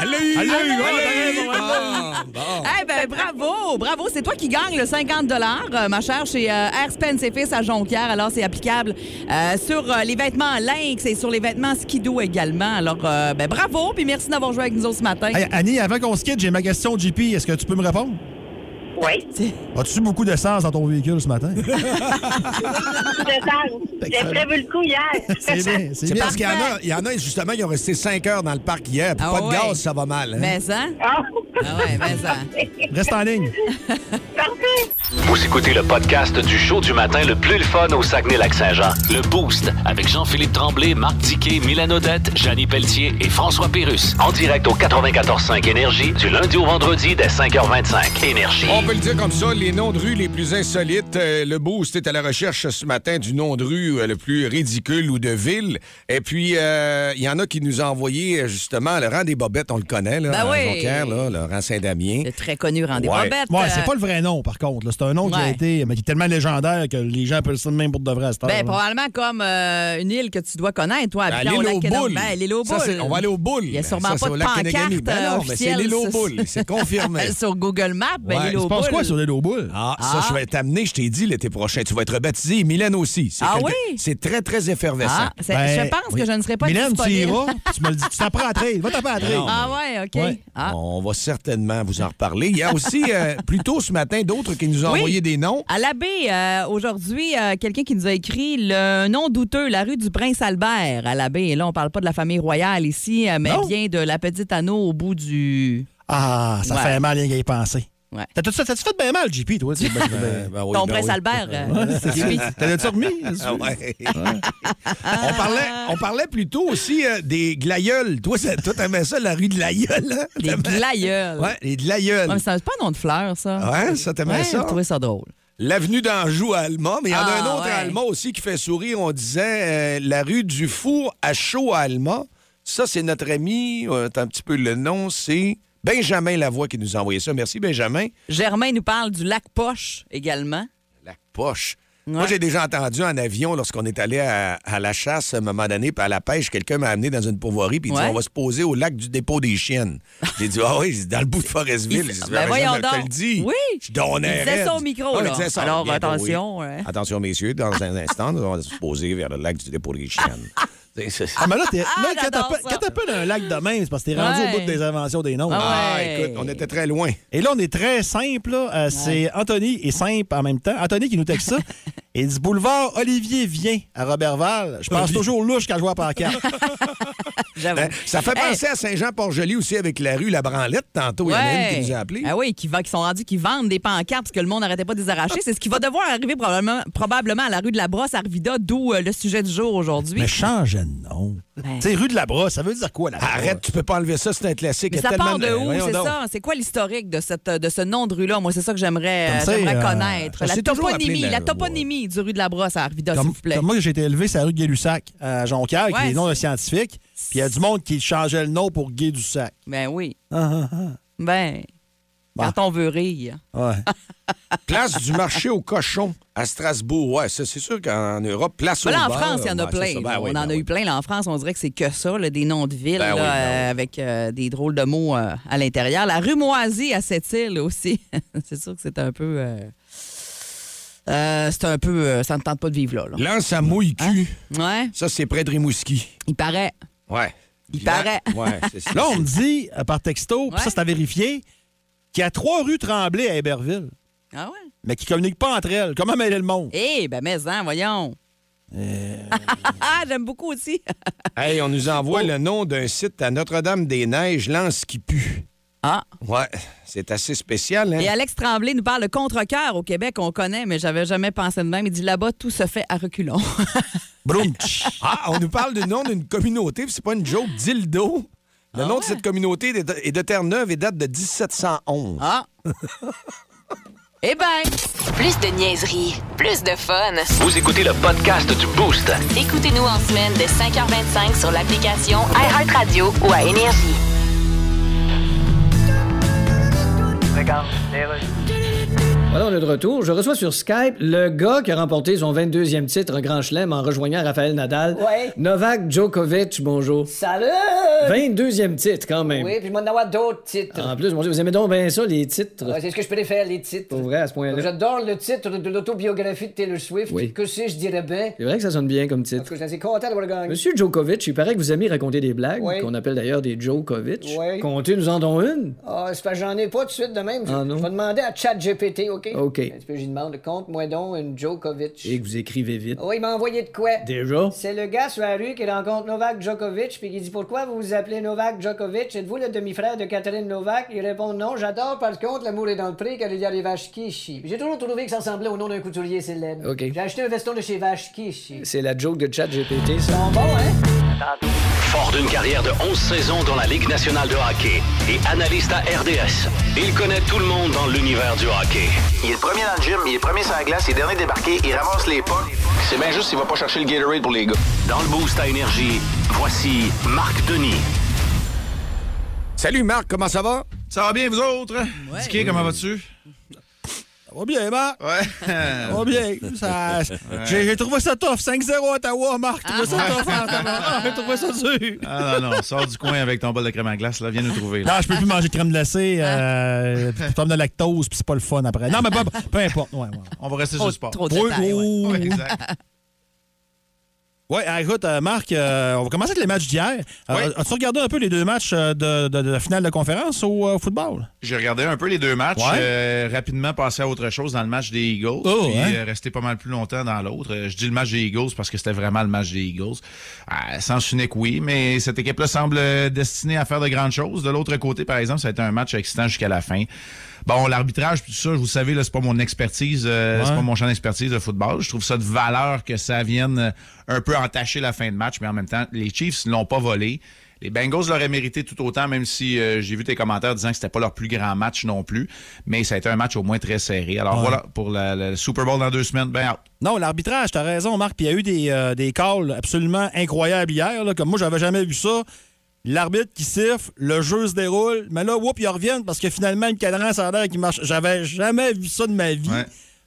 Elle l'a eu. Elle l'a eu, Elle eu. bon. Eh ben bravo, bravo. C'est toi qui gagne le 50 euh, ma chère, chez euh, Air Spence et Fils à Jonquière. Alors, c'est applicable euh, sur euh, les vêtements Lynx et sur les vêtements Skido également. Alors, euh, ben bravo, puis merci d'avoir joué avec nous autres ce matin. Hey, Annie, avant qu'on se quitte, j'ai ma question JP. Est-ce que tu peux me répondre? Oui. As-tu beaucoup d'essence dans ton véhicule ce matin? Je sens. J'ai prévu le coup hier. c'est bien, c'est C'est bien. parce qu'il y en a, il y en a, justement, qui ont resté 5 heures dans le parc hier. Ah pas de ouais. gaz, ça va mal. hein? Mais ça? Ah, Ah ouais, mais ça. Reste en ligne. parfait. Vous écoutez le podcast du show du matin le plus le fun au Saguenay-Lac-Saint-Jean. Le Boost avec Jean-Philippe Tremblay, Marc Tiquet, Milan Odette, Janine Pelletier et François Pérus. En direct au 94.5 Énergie du lundi au vendredi dès 5h25. Énergie. On peut le dire comme ça, les noms de rues les plus insolites. Euh, le Boost est à la recherche ce matin du nom de rue euh, le plus ridicule ou de ville. Et puis, euh, il y en a qui nous ont envoyé, justement, le rang des Bobettes, on le connaît, là, Ben oui. Là, le rang Saint-Damien. Le très connu Randy Ouais. Bobette. Ouais, euh, c'est pas le vrai nom, par contre. C'est un nom qui a été, mais qui est tellement légendaire que les gens appellent ça de même pour de vrai à cette heure. Ben, probablement comme euh, une île que tu dois connaître, toi, Ben, au l'île lac aux boules. Ben, aux boules. on va aller aux boules. Il y a sûrement Ça, pas c'est de pancarte Ben non, mais c'est l'île aux boules. C'est confirmé. Sur Google Maps, ben, Ouais. l'île aux boules. quoi sur l'île aux boules? Ah, ça, Ah. je vais t'amener, je t'ai dit, l'été prochain. Tu vas être rebaptisé. Et Mylène aussi. C'est Ah quelque- oui? C'est très, très effervescent. Ah, c'est- Ben, je pense oui. que je ne serai pas Mylène, tu iras, tu me le dis, tu t'apprends à trail. Va t'apprendre à Ah ouais, OK. Ouais. Ah. On va certainement vous en reparler. Il y a aussi, euh, plus tôt ce matin, d'autres qui nous ont Oui. envoyé des noms. À l'abbé, euh, aujourd'hui, euh, quelqu'un qui nous a écrit le nom douteux, la rue du Prince-Albert à l'abbé. Et là, on parle pas de la famille royale ici, mais Non. bien de la petite anneau au bout du... Ah, ça Ouais. fait mal rien qu'à y penser. Ouais. T'as tout ça, t'as-tu fait bien mal, JP, toi? ben, ben, Ben oui, Ton ben oui. Prince-Albert. euh, Jimmy. T'as-tu remis? Ah ouais. on, parlait, on parlait plutôt aussi euh, des glaïeuls. Toi, toi, t'aimais ça, la rue de l'aïeul? Hein? Les T'aimais- glaïeuls. Ouais, les glaïeuls. Ouais, mais c'est pas un nom de fleur, ça. Ouais, ça, t'aimais Ouais, ça? j'ai trouvé ça drôle. L'avenue d'Anjou à Alma, mais il y en a Ah, un autre ouais. à Alma aussi qui fait sourire. On disait euh, la rue du Four à Chaud à Alma. Ça, c'est notre ami, euh, t'as un petit peu le nom, c'est Benjamin Lavoie qui nous a envoyé ça. Merci, Benjamin. Germain nous parle du lac Poche également. La poche. Ouais. Moi, j'ai déjà entendu en avion, lorsqu'on est allé à, à la chasse, à un moment donné, puis à la pêche, quelqu'un m'a amené dans une pourvoirie, puis il dit Ouais. On va se poser au lac du dépôt des chiennes. J'ai dit Ah oui, dit, dans le bout de Forestville. Il- dit, Ben voyons je le dis. Oui. Je donnais Il disait raide. ça au micro, Ah, là. Alors, Bien, ben oui. attention, ouais. Attention, messieurs, dans un instant, nous allons se poser vers le lac du dépôt des chiennes. Ah, mais là, t'es- là, Ah, quand j'adore t'appelles- ça. quand t'appelles un lac de même, c'est parce que t'es rendu Ouais. au bout des inventions des noms. Ah Ah, ouais. écoute, on était très loin. Et là, on est très simple. là. Euh, C'est Anthony et simple en même temps. Anthony qui nous texte ça. Il dit Boulevard Olivier Vient à Robertval. Je pense toujours louche quand je vois pancarte. J'avoue. Ben, ça fait Hey. penser à Saint-Jean-Port-Joli aussi avec la rue La Branlette. Tantôt, il y en a une qui nous a appelé. Ah oui, qui, va, qui sont rendus, qui vendent des pancartes parce que le monde n'arrêtait pas de les arracher. C'est ce qui va devoir arriver probablement, probablement à la rue de la Brosse, à Arvida, d'où euh, le sujet du jour aujourd'hui. Mais change de nom. Ben. Tu sais, rue de la Brosse, ça veut dire quoi, la Arrête, tu peux pas enlever ça, c'est un classique. Mais ça part de où, c'est ça? C'est quoi l'historique de, cette, de ce nom de rue-là? Moi, c'est ça que j'aimerais euh, euh, connaître. La toponymie, la- la du rue de la Brosse à Arvida, s'il Comme, vous plaît. comme moi, j'ai été élevé sur la rue de Gay-Lussac à Jonquière, qui Ouais, est le nom de scientifique. Puis il y a du monde qui changeait le nom pour Gay du Sac. Ben oui. Ah, ah, Ben, Bah. quand on veut rire. ah. Ouais. Place du marché au cochon à Strasbourg. Ouais, ça, c'est sûr qu'en Europe, place Ben au là, en beurre, France, il y en a ouais, c'est plein. Ben oui, on ben en a oui. eu plein. Là, en France, on dirait que c'est que ça, là, des noms de villes Ben oui, ben euh, oui. avec euh, des drôles de mots euh, à l'intérieur. La rue Moisy à Sept-Îles aussi. c'est sûr que c'est un peu. Euh, c'est un peu. euh, ça ne tente pas de vivre là. là. Lance à mouille cul. Ouais, Ça, c'est près de Rimouski. il paraît. Ouais. Il Là- paraît. Ouais, c'est ça. Là, on me dit, euh, par texto, puis Ouais. ça, c'est à vérifier, qu'il y a trois rues Tremblay à Héberville, Ah ouais? mais qui ne communiquent pas entre elles. Comment mêler le monde? Eh, ben, mais, hein, voyons. Euh. Ah, J'aime beaucoup aussi. Hey, on nous envoie Oh. le nom d'un site à Notre-Dame-des-Neiges, Lance qui pue. Ah. Ouais, c'est assez spécial, hein? Et Alex Tremblay nous parle de contre-cœur au Québec. On connaît, mais j'avais jamais pensé de même. Il dit là-bas, tout se fait à reculons. Brunch. Ah, on nous parle du nom d'une communauté, c'est pas une joke, Dildo. Le Ah nom ouais? de cette communauté est de, est de Terre-Neuve et date de 1711. Ah. eh ben. Plus de niaiserie, plus de fun. Vous écoutez le podcast du Boost. Écoutez-nous en semaine de 5h25 sur l'application iHeartRadio ou à Énergie. Legal, Taylor. Voilà, on est de retour. Je reçois sur Skype le gars qui a remporté son 22e titre en Grand Chelem en rejoignant Raphaël Nadal. Ouais. Novak Djokovic, bonjour. Salut! 22e titre, quand même. Oui, puis je m'en avoir d'autres titres. En plus, mon Dieu, vous aimez donc bien ça, les titres. Ouais, c'est ce que je préfère, les titres. Pour vrai, à ce point-là. J'adore le titre de l'autobiographie de Taylor Swift. Oui. Que si je dirais bien. C'est vrai que ça sonne bien comme titre. cas, je suis assez content d'avoir gagné. Monsieur Djokovic, il paraît que vous aimez raconter des blagues, qu'on appelle d'ailleurs des Djokovic. Oui. Comptez, nous en donnons une. Ah, c'est parce que j'en ai pas tout de suite de même. Ah, non? Je vais demander à ChatGPT, OK? OK. Un petit peu, j'y demande, compte-moi donc une Djokovic. Et que vous écrivez vite. Oh, il m'a envoyé de quoi? Déjà? C'est le gars sur la rue qui rencontre Novak Djokovic puis qui dit pourquoi vous vous appelez Novak Djokovic? Êtes-vous le demi-frère de Catherine Novak? Il répond non, j'adore par contre l'amour est dans le pré car il y a les vaches Kishi. J'ai toujours trouvé que ça ressemblait au nom d'un couturier célèbre. OK. J'ai acheté un veston de chez Vache Kishi. C'est la joke de ChatGPT, ça. Bon, bon, hein? Fort d'une carrière de 11 saisons dans la Ligue nationale de hockey et analyste à RDS, il connaît tout le monde dans l'univers du hockey. Il est le premier dans le gym, il est le premier sur la glace, il est dernier débarqué, il ramasse les pas. C'est bien juste s'il va pas chercher le Gatorade pour les gars. Dans le boost à énergie, voici Marc Denis. Salut Marc, comment ça va? Ça va bien, vous autres? Dicky, comment vas-tu? Ça va bien, Marc? Ouais. Ça va bien. Ça- J'ai j'ai trouvé ça tough. 5-0 Ottawa, Marc. J'ai trouvé ça tough. hein, tabarnak. J'ai trouvé ça dur. Ah non, non, sors du coin avec ton bol de crème à glace, là. Viens nous trouver. Là. Non, je peux plus manger de crème glacée. Euh, je tombe de lactose, puis c'est pas le fun après. Non, mais peu, peu importe. Ouais, ouais. On va rester sur le sport. Trop de Oui, détails, ouais. oui. Ouais, exact. Ouais, ah, écoute, euh, Marc, euh, on va commencer avec les matchs d'hier. Euh. As-tu regardé un peu les deux matchs de, de- de la finale de conférence au euh, football? J'ai regardé un peu les deux matchs. Ouais. rapidement passé à autre chose dans le match des Eagles. Oh, puis hein? resté pas mal plus longtemps dans l'autre. Je dis le match des Eagles parce que c'était vraiment le match des Eagles. Euh, sens unique, oui, mais cette équipe-là semble destinée à faire de grandes choses. De l'autre côté, par exemple, ça a été un match excitant jusqu'à la fin. Bon, l'arbitrage, tout ça, vous savez, là, c'est pas mon expertise, euh, Ouais. c'est pas mon champ d'expertise de football. Je trouve ça de valeur que ça vienne euh, un peu entacher la fin de match, mais en même temps, les Chiefs ne l'ont pas volé. Les Bengals l'auraient mérité tout autant, même si euh, j'ai vu tes commentaires disant que c'était pas leur plus grand match non plus. Mais ça a été un match au moins très serré. Alors Ouais. voilà, pour le Super Bowl dans deux semaines, ben out. Non, l'arbitrage, t'as raison, Marc. Puis il y a eu des, euh, des calls absolument incroyables hier. là, comme moi, j'avais jamais vu ça. L'arbitre qui siffle, le jeu se déroule, mais là, whoop, ils reviennent parce que finalement, le cadran, ça a l'air qu'il marche. J'avais jamais vu ça de ma vie. Ouais.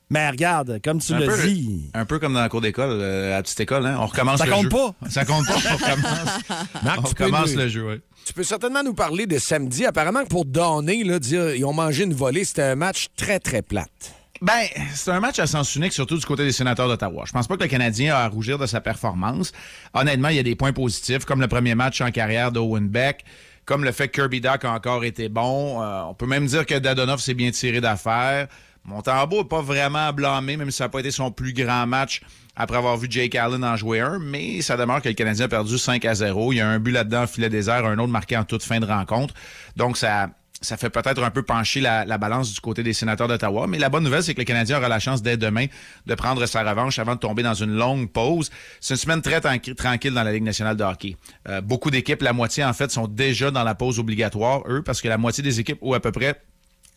Mais regarde, comme tu peu- dit. Un peu comme dans la cour d'école, euh, à la petite école, hein? on recommence Ça le compte jeu. pas. Ça compte pas, on recommence, Marc, on recommence le jeu, oui. Tu peux certainement nous parler de samedi. Apparemment pour donner, là, dire ils ont mangé une volée, c'était un match très, très plate. Ben, c'est un match à sens unique, surtout du côté des sénateurs d'Ottawa. Je pense pas que le Canadien a à rougir de sa performance. Honnêtement, il y a des points positifs, comme le premier match en carrière d'Owen Beck, comme le fait que Kirby Doc a encore été bon. Euh, on peut même dire que Dadonov s'est bien tiré d'affaire. Montembeau n'est pas vraiment à blâmer, même si ça n'a pas été son plus grand match après avoir vu Jake Allen en jouer un, mais ça demeure que le Canadien a perdu 5 à 0. Il y a un but là-dedans filet désert, un autre marqué en toute fin de rencontre. Donc, ça, ça fait peut-être un peu pencher la, la balance du côté des sénateurs d'Ottawa. Mais la bonne nouvelle, c'est que le Canadien aura la chance dès demain de prendre sa revanche avant de tomber dans une longue pause. C'est une semaine très tranqui- tranquille dans la Ligue nationale de hockey. Euh, beaucoup d'équipes, la moitié en fait, sont déjà dans la pause obligatoire, eux, parce que la moitié des équipes, ou à peu près,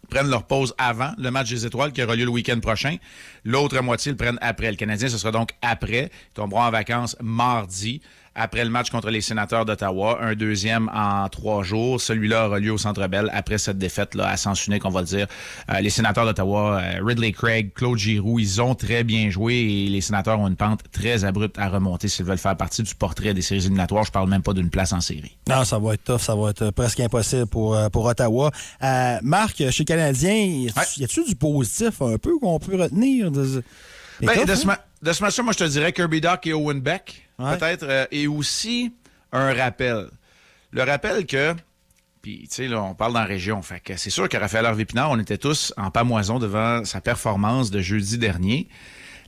prennent leur pause avant le match des étoiles qui aura lieu le week-end prochain. L'autre moitié le prennent après. Le Canadien, ce sera donc après. Ils tomberont en vacances mardi, après le match contre les sénateurs d'Ottawa. Un deuxième en trois jours. Celui-là aura lieu au Centre Bell après cette défaite-là à sens unique, on va le dire. Euh, les sénateurs d'Ottawa, euh, Ridley Craig, Claude Giroux, ils ont très bien joué et les sénateurs ont une pente très abrupte à remonter s'ils veulent faire partie du portrait des séries éliminatoires. Je parle même pas d'une place en série. Non, ça va être tough, ça va être euh, presque impossible pour, pour Ottawa. Euh, Marc, chez le Canadien, y a-tu du positif un peu qu'on peut retenir? De... Ben, tough, de, hein? ce ma- de ce match-là, moi, je te dirais Kirby Doc et Owen Beck, Ouais. peut-être, euh, et aussi un rappel. Le rappel que, puis, tu sais, là, on parle dans la région, fait que c'est sûr que Raphaël Harvey Pinard, on était tous en pamoison devant sa performance de jeudi dernier.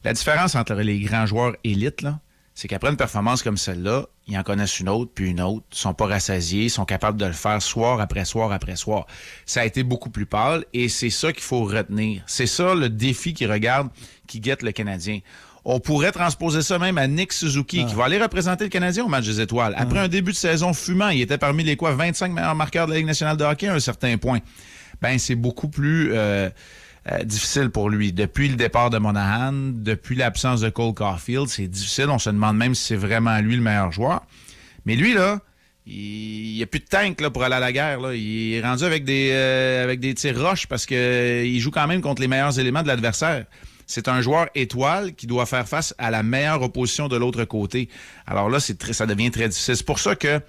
La différence entre les grands joueurs élites, là, c'est qu'après une performance comme celle-là, ils en connaissent une autre, puis une autre, sont pas rassasiés, sont capables de le faire soir après soir après soir. Ça a été beaucoup plus pâle et c'est ça qu'il faut retenir. C'est ça le défi qui regarde, qui guette le Canadien. On pourrait transposer ça même à Nick Suzuki, qui va aller représenter le Canadien au match des étoiles. Après un début de saison fumant, il était parmi les quoi 25 meilleurs marqueurs de la Ligue nationale de hockey à un certain point. Ben, c'est beaucoup plus euh, euh, difficile pour lui. Depuis le départ de Monahan, depuis l'absence de Cole Caulfield, c'est difficile. On se demande même si c'est vraiment lui le meilleur joueur. Mais lui, là, il n'y a plus de tank là, pour aller à la guerre. Là. Il est rendu avec des, euh, avec des tirs roches parce qu'il joue quand même contre les meilleurs éléments de l'adversaire. C'est un joueur étoile qui doit faire face à la meilleure opposition de l'autre côté. Alors là, c'est ça devient très difficile. C'est pour ça que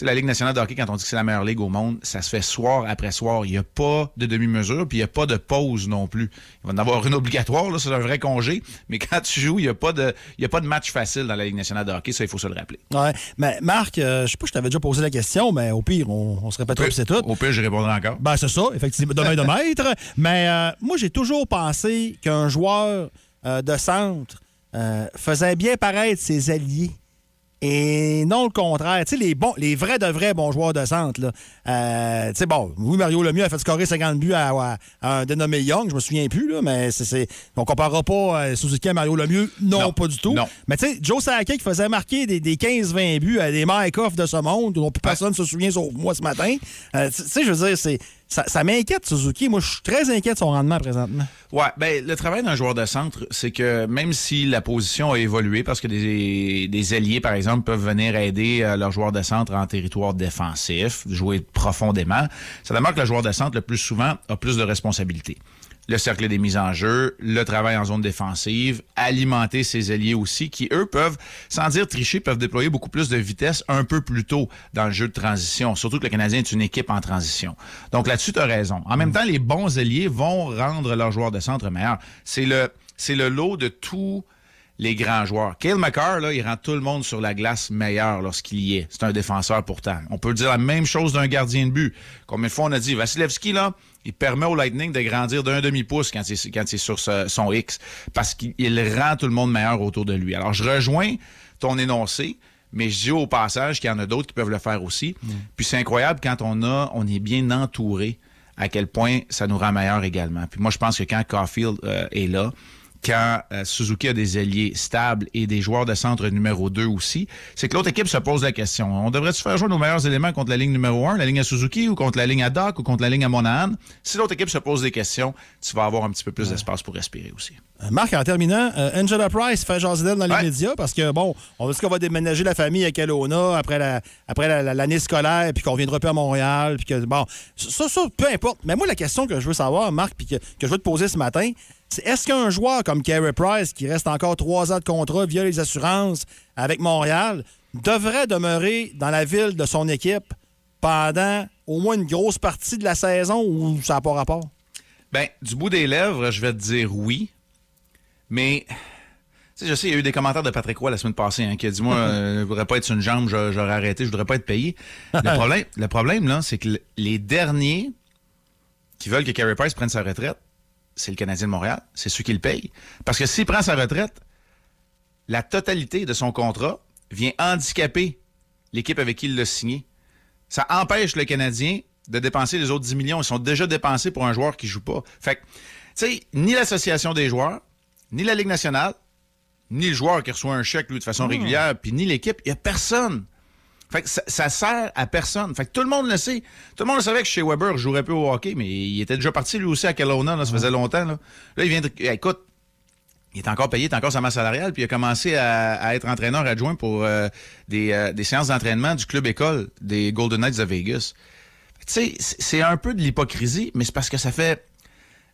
sais, la Ligue nationale de hockey, quand on dit que c'est la meilleure ligue au monde, ça se fait soir après soir. Il n'y a pas de demi-mesure, puis il n'y a pas de pause non plus. Il va en avoir une obligatoire, là, c'est un vrai congé. Mais quand tu joues, il n'y a, pas de, a pas de match facile dans la Ligue nationale de hockey. Ça, il faut se le rappeler. Ouais. Mais Marc, euh, je sais pas, je t'avais déjà posé la question, mais au pire, on, on se répète trop, c'est tout. Au pire, je répondrai encore. Ben, c'est ça, effectivement, demain de maître. mais euh, moi, j'ai toujours pensé qu'un joueur euh, de centre euh, faisait bien paraître ses alliés. Et non le contraire. Tu sais, les, bons, les vrais de vrais bons joueurs de centre, là. Euh, tu sais, bon, oui, Mario Lemieux a fait scorer 50 buts à, à- à un dénommé Young, je me souviens plus, là, mais c'est, c'est- on comparera pas euh, Suzuki à Mario Lemieux. Non, pas du tout. Non. Mais tu sais, Joe Sakic qui faisait marquer des, des 15-20 buts à des Mike Off de ce monde, dont plus personne ne se souvient sauf moi ce matin. Euh, tu sais, je veux dire, c'est, ça, m'inquiète, Suzuki. Moi, je suis très inquiet de son rendement présentement. Ouais, ben le travail d'un joueur de centre, c'est que même si la position a évolué, parce que des, des alliés, par exemple, peuvent venir aider euh, leur joueur de centre en territoire défensif, jouer profondément, ça demeure que le joueur de centre, le plus souvent, a plus de responsabilités. Le cercle des mises en jeu, le travail en zone défensive, alimenter ses alliés aussi, qui, eux, peuvent, sans dire tricher, peuvent déployer beaucoup plus de vitesse un peu plus tôt dans le jeu de transition. Surtout que le Canadien est une équipe en transition. Donc là-dessus, tu as raison. En même temps, les bons alliés vont rendre leurs joueurs de centre meilleurs. C'est le, c'est le lot de tous les grands joueurs. Kale McCarr, là, il rend tout le monde sur la glace meilleur lorsqu'il y est. C'est un défenseur pourtant. On peut dire la même chose d'un gardien de but. Combien de fois on a dit, Vasilevski, là, il permet au Lightning de grandir d'un demi-pouce quand il, est- quand il est sur ce- son X. Parce qu'il il rend tout le monde meilleur autour de lui. Alors, je rejoins ton énoncé, mais je dis au passage qu'il y en a d'autres qui peuvent le faire aussi. Puis c'est incroyable quand on a, on est bien entouré à quel point ça nous rend meilleur également. Puis moi, je pense que quand Caulfield euh, est là, quand euh, Suzuki a des alliés stables et des joueurs de centre numéro 2 aussi, c'est que l'autre équipe se pose la question. On devrait-tu faire jouer nos meilleurs éléments contre la ligne numéro 1, la ligne à Suzuki, ou contre la ligne à Doc, ou contre la ligne à Monahan? Si l'autre équipe se pose des questions, tu vas avoir un petit peu plus d'espace pour respirer aussi. Euh, Marc, en terminant, euh, Angela Price fait jaser d'elle dans les médias parce que, bon, on dit qu'on va déménager la famille à Kelowna après la- après la- la- l'année scolaire, puis qu'on viendra plus à Montréal, puis que, bon, ça, ça, peu importe. Mais moi, la question que je veux savoir, Marc, puis que, que je veux te poser ce matin, c'est est-ce qu'un joueur comme Carey Price, qui reste encore trois ans de contrat via les assurances avec Montréal, devrait demeurer dans la ville de son équipe pendant au moins une grosse partie de la saison ou ça n'a pas rapport? Ben, du bout des lèvres, je vais te dire oui. Mais, tu sais, je sais, il y a eu des commentaires de Patrick Roy la semaine passée hein, qui a dit Moi, euh, je voudrais pas être sur une jambe, j'aurais arrêté, je voudrais pas être payé. Le problème, le problème là, c'est que le- les derniers qui veulent que Carey Price prenne sa retraite, c'est le Canadien de Montréal. C'est ceux qui le payent. Parce que s'il prend sa retraite, la totalité de son contrat vient handicaper l'équipe avec qui il l'a signé. Ça empêche le Canadien de dépenser les autres 10 millions. Ils sont déjà dépensés pour un joueur qui joue pas. Fait que, tu sais, ni l'association des joueurs, ni la Ligue nationale, ni le joueur qui reçoit un chèque, lui, de façon Ah. régulière, puis ni l'équipe, il y a personne. Fait que ça, ça sert à personne. Fait que tout le monde le sait. Tout le monde le savait que chez Weber, je jouerais peu au hockey, mais il était déjà parti lui aussi à Kelowna, là, ça faisait longtemps. Là, Là, il vient de... Écoute, il est encore payé, il est encore sa masse salariale, puis il a commencé à, à être entraîneur adjoint pour euh, des, euh, des séances d'entraînement du club école des Golden Knights de Vegas. Tu sais, c'est un peu de l'hypocrisie, mais c'est parce que ça fait,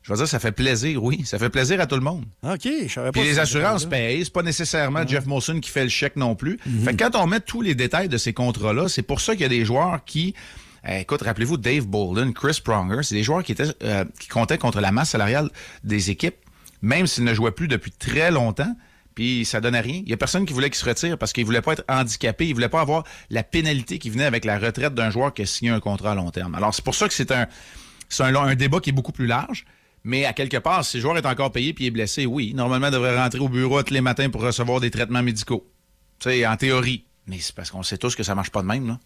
je veux dire, ça fait plaisir, oui, ça fait plaisir à tout le monde. OK, je savais pas. Puis les assurances payent, c'est pas nécessairement Jeff Molson qui fait le chèque non plus. Fait que quand on met tous les détails de ces contrats-là, c'est pour ça qu'il y a des joueurs qui eh, écoute, rappelez-vous Dave Bolden, Chris Pronger, c'est des joueurs qui étaient euh, qui comptaient contre la masse salariale des équipes, même s'ils ne jouaient plus depuis très longtemps. Puis ça donnait rien. Il y a personne qui voulait qu'il se retire parce qu'il voulait pas être handicapé, il voulait pas avoir la pénalité qui venait avec la retraite d'un joueur qui a signé un contrat à long terme. Alors c'est pour ça que c'est un c'est un débat qui est beaucoup plus large. Mais à quelque part, si le joueur est encore payé puis est blessé, oui, normalement, il devrait rentrer au bureau tous les matins pour recevoir des traitements médicaux. Tu sais, en théorie. Mais c'est parce qu'on sait tous que ça marche pas de même, là.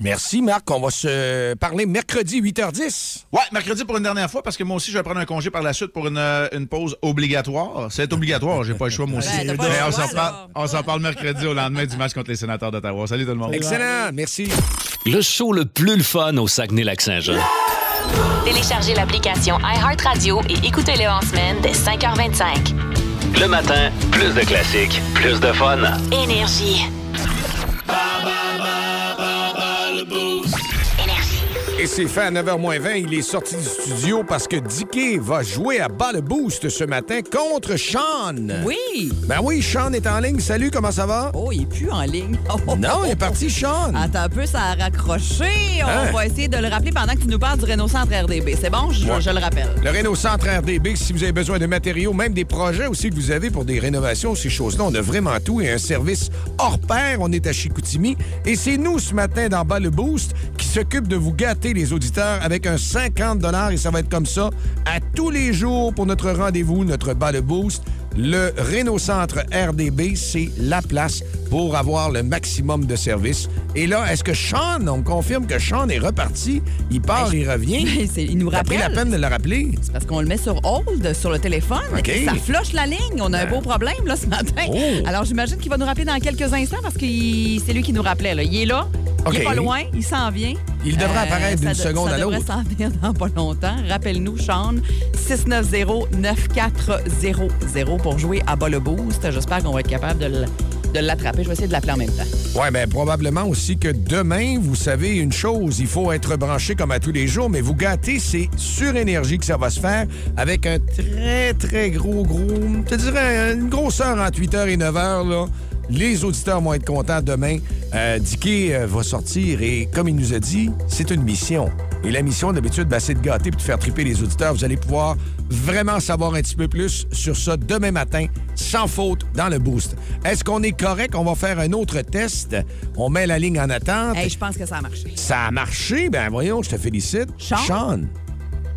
Merci, Marc. On va se parler mercredi, 8h10. Ouais, mercredi pour une dernière fois, parce que moi aussi, je vais prendre un congé par la suite pour une, euh, une pause obligatoire. C'est obligatoire, j'ai pas le choix, moi aussi. Ben, Mais s'en parle, on s'en parle mercredi au lendemain du match contre les sénateurs d'Ottawa. Salut tout le monde. Excellent, merci. Le show le plus le fun au Saguenay-Lac-Saint-Jean. Téléchargez l'application iHeartRadio et écoutez-le en semaine dès 5h25. Le matin, plus de classiques, plus de fun. Énergie. Et c'est fait à 9h20. Il est sorti du studio parce que Dicky va jouer à bas le boost ce matin contre Sean. Oui. Ben oui, Sean est en ligne. Salut, comment ça va? Oh, il est plus en ligne. Oh, Non, il est parti, Sean. Attends un peu, ça a raccroché. On Hein? va essayer de le rappeler pendant que tu nous parles du Renault Centre RDB. C'est bon? Je, Ouais. je le rappelle. Le Renault Centre RDB, si vous avez besoin de matériaux, même des projets aussi que vous avez pour des rénovations, ces choses-là, on a vraiment tout et un service hors pair. On est à Chicoutimi. Et c'est nous, ce matin, dans Bas le Boost, qui s'occupe de vous gâter, les auditeurs, avec un 50 et ça va être comme ça à tous les jours pour notre rendez-vous, notre Bas le Boost. Le Renault Centre RDB, c'est la place pour avoir le maximum de services. Et là, est-ce que Sean, on me confirme que Sean est reparti, il part, il revient. Il nous T'as pris la rappelle. peine de le rappeler? C'est parce qu'on le met sur hold sur le téléphone. Ça flush la ligne. On a un beau problème là, ce matin. Oh. Alors, j'imagine qu'il va nous rappeler dans quelques instants parce que c'est lui qui nous rappelait. là. Il est là. Il est pas loin. Il s'en vient. Euh, Il devrait apparaître ça d'une de- seconde ça à l'autre. devrait s'en venir dans pas longtemps. Rappelle-nous, Sean, 690-9400 pour jouer à bas le boost. J'espère qu'on va être capable de l'attraper. Je vais essayer de l'appeler en même temps. Oui, bien, probablement aussi que demain, vous savez une chose, il faut être branché comme à tous les jours, mais vous gâtez, c'est sur énergie que ça va se faire avec un très, très gros, gros, je te dirais une grosseur entre 8h et 9h, là. Les auditeurs vont être contents demain. Euh, Dicky euh, va sortir et, comme il nous a dit, c'est une mission. Et la mission, d'habitude, ben, c'est de gâter et de faire triper les auditeurs. Vous allez pouvoir vraiment savoir un petit peu plus sur ça demain matin, sans faute, dans le boost. Est-ce qu'on est correct? On va faire un autre test. On met la ligne en attente. Hey, je pense que ça a marché. Ça a marché? Ben voyons, je te félicite. Sean?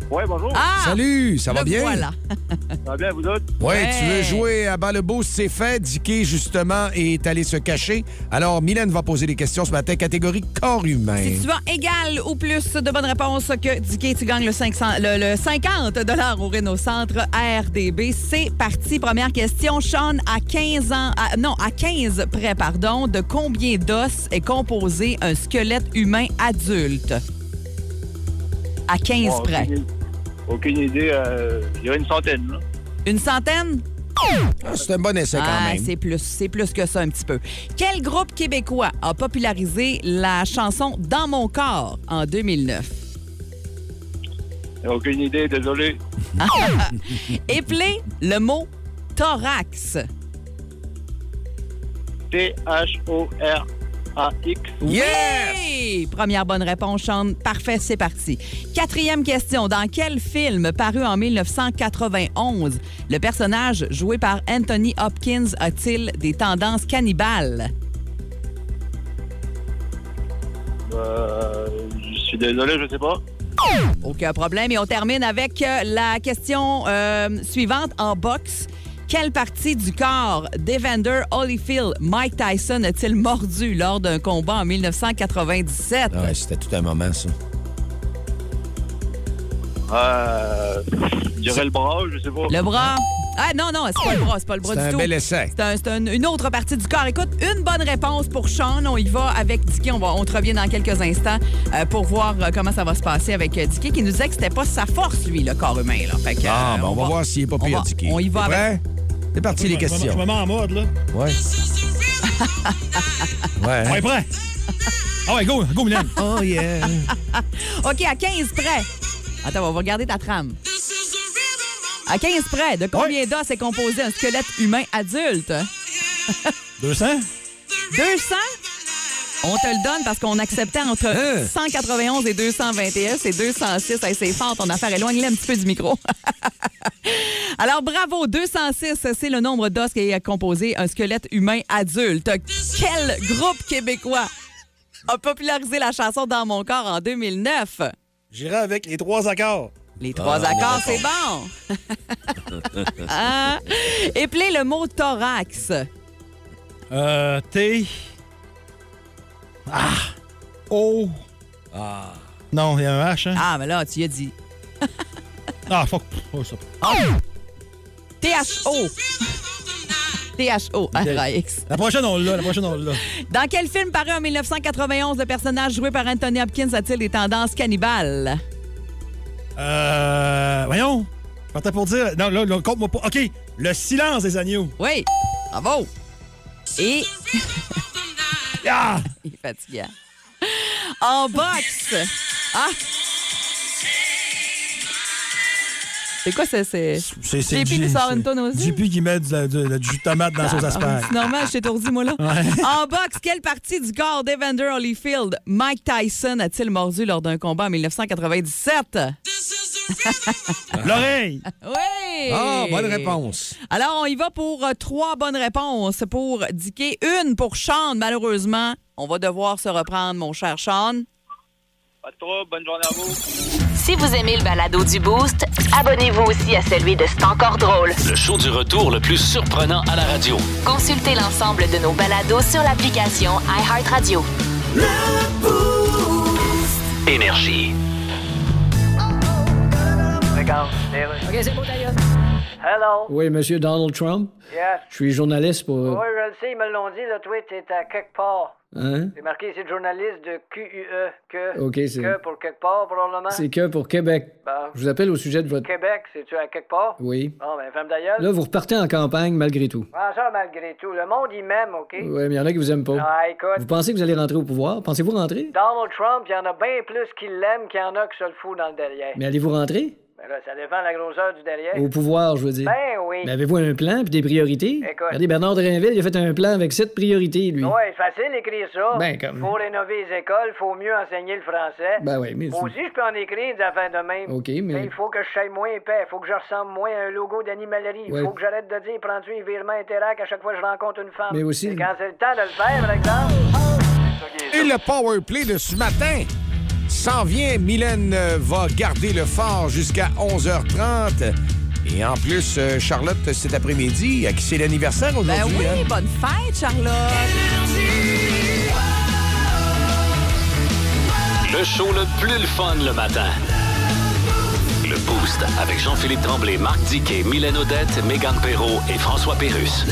Oui, bonjour. Ah! Salut, ça va bien? Voilà. Ça va bien, vous autres? Oui, Ouais. tu veux jouer à bas le boost, c'est fait. Dicky, justement, est allé se cacher. Alors, Mylène va poser des questions ce matin, catégorie corps humain. Si tu as égal ou plus de bonnes réponses que Dicky, tu gagnes le, 500, le, le 50 au Renault Centre RDB. C'est parti. Première question. Sean, à 15 ans, à- non, à 15 près, pardon, de combien d'os est composé un squelette humain adulte? À 15 Bon, près. Aucune idée. euh, il y a une centaine. Là. Une centaine? Ah, C'est un bon essai quand Ah, même. c'est plus, c'est plus que ça un petit peu. Quel groupe québécois a popularisé la chanson Dans mon corps en 2009? Aucune idée, désolé. Épelez le mot thorax. T-H-O-R-A-X. Oui! Première bonne réponse, Sean. Parfait, c'est parti. Quatrième question. Dans quel film paru en 1991, le personnage joué par Anthony Hopkins a-t-il des tendances cannibales? Euh, je suis désolé, je sais pas. Aucun problème. Et on termine avec euh, la question euh, suivante en boxe. Quelle partie du corps d'Evander Holyfield Mike Tyson a-t-il mordu lors d'un combat en 1997? Ah Ouais, c'était tout un moment, ça. Euh, je dirais le bras, je sais pas. Le bras? Ah non, non, c'est pas le bras, c'est pas le bras C'est du un tout. bel essai. C'est un- c'est un- une autre partie du corps. Écoute, une bonne réponse pour Sean. On y va avec Dicky. On, va, on te revient dans quelques instants euh, pour voir euh, comment ça va se passer avec euh, Dicky qui nous disait que c'était pas sa force, lui, le corps humain. Là. Fait que, Ah, euh, ben, on, va, voir s'il est pas pire, Dicky. On y va avec. C'est parti, les questions. Me mets en mode, là. Ouais. Ouais. On est prêt? Ah ouais, go, go, Mylène. Oh, yeah. OK, à 15 près. Attends, on va regarder ta trame. À 15 près, de combien d'os est composé un squelette humain adulte? 200? 200? On te le donne parce qu'on acceptait entre Hein? 191 et 221. C'est 206. Hey, c'est fort, ton affaire. Éloigne-le un petit peu du micro. Alors, bravo. 206, c'est le nombre d'os qui est composé un squelette humain adulte. Quel groupe québécois a popularisé la chanson Dans mon corps en 2009? J'irai avec les trois accords. Les trois Ah, accords, c'est bon. Hein? Épelez le mot thorax. Euh, T. Ah. O. Ah. Non, il y a un H, hein? Ah, mais là, tu y as dit. Ah, fuck. Oh, ça. T-H-O. T-H-O. R-A-X. La prochaine, on l'a. La prochaine, on l'a. Dans quel film paru en 1991 le personnage joué par Anthony Hopkins a-t-il des tendances cannibales? Euh. Voyons. Je partais pour dire. Non, là, là compte-moi pas. OK. Le silence des agneaux. Oui. Bravo. Et. Ah! Il est fatigant. En boxe. Ah! C'est quoi, ça? C'est. C'est JP qui sort une tonne aussi? JP qui met du, du- du jus de tomate dans son Ah, asperge. C'est normal, je t'ai étourdi, moi, là. Ouais. En boxe, quelle partie du corps d'Evander Holyfield Mike Tyson a-t-il mordu lors d'un combat en 1997? L'oreille! Oui! Ah, bonne réponse. Alors, on y va pour euh, trois bonnes réponses pour Dicky. Une pour Sean, malheureusement. On va devoir se reprendre, mon cher Sean. Pas de trouble, bonne journée à vous. Si vous aimez le balado du Boost, abonnez-vous aussi à celui de C'est encore drôle. Le show du retour le plus surprenant à la radio. Consultez l'ensemble de nos balados sur l'application iHeartRadio. Énergie. Regarde, OK, c'est bon, d'ailleurs. Hello. Oui, monsieur Donald Trump. Yes. Je suis journaliste pour. Oui, je le sais, ils me l'ont dit, là, toi, t'es à quelque part. Hein? C'est marqué, c'est journaliste de QUE. Que. OK, c'est- Que pour quelque part, probablement. C'est que pour Québec. Bon. Je vous appelle au sujet de votre. Québec, c'est-tu à quelque part? Oui. Bon, ben, femme d'ailleurs. Là, vous repartez en campagne malgré tout. Ah, ça, malgré tout. Le monde, il m'aime, OK? Oui, mais il y en a qui vous aiment pas. Ah, écoute. Vous pensez que vous allez rentrer au pouvoir? Pensez-vous rentrer? Donald Trump, il y en a bien plus qui l'aiment qu'il y en a qui se le foutent dans le derrière. Mais allez-vous rentrer? Ben là, ça dépend de la grosseur du derrière. Au pouvoir, je veux dire. Ben oui. Mais avez-vous un plan puis des priorités? Écoute. Regardez, Bernard Drinville, il a fait un plan avec sept priorités, lui. Ouais, facile d'écrire ça. Ben, comme- Faut rénover les écoles, faut mieux enseigner le français. Ben oui, mais Moi aussi, je peux en écrire des affaires de même. OK, mais- il faut que je sois moins épais, faut que je ressemble moins à un logo d'animalerie. Ouais. Faut que j'arrête de dire prends-tu un virement Interac à chaque fois que je rencontre une femme. Mais aussi- Et quand c'est le temps de le faire, par exemple. Et le power play de ce matin s'en vient. Mylène euh, va garder le fort jusqu'à 11h30. Et en plus, euh, Charlotte, cet après-midi, à qui c'est l'anniversaire Ben aujourd'hui? oui, hein? bonne fête, Charlotte! Le show le plus le fun le matin. Le Boost avec Jean-Philippe Tremblay, Marc Diquet, Mylène Odette, Megan Perrault et François Pérus.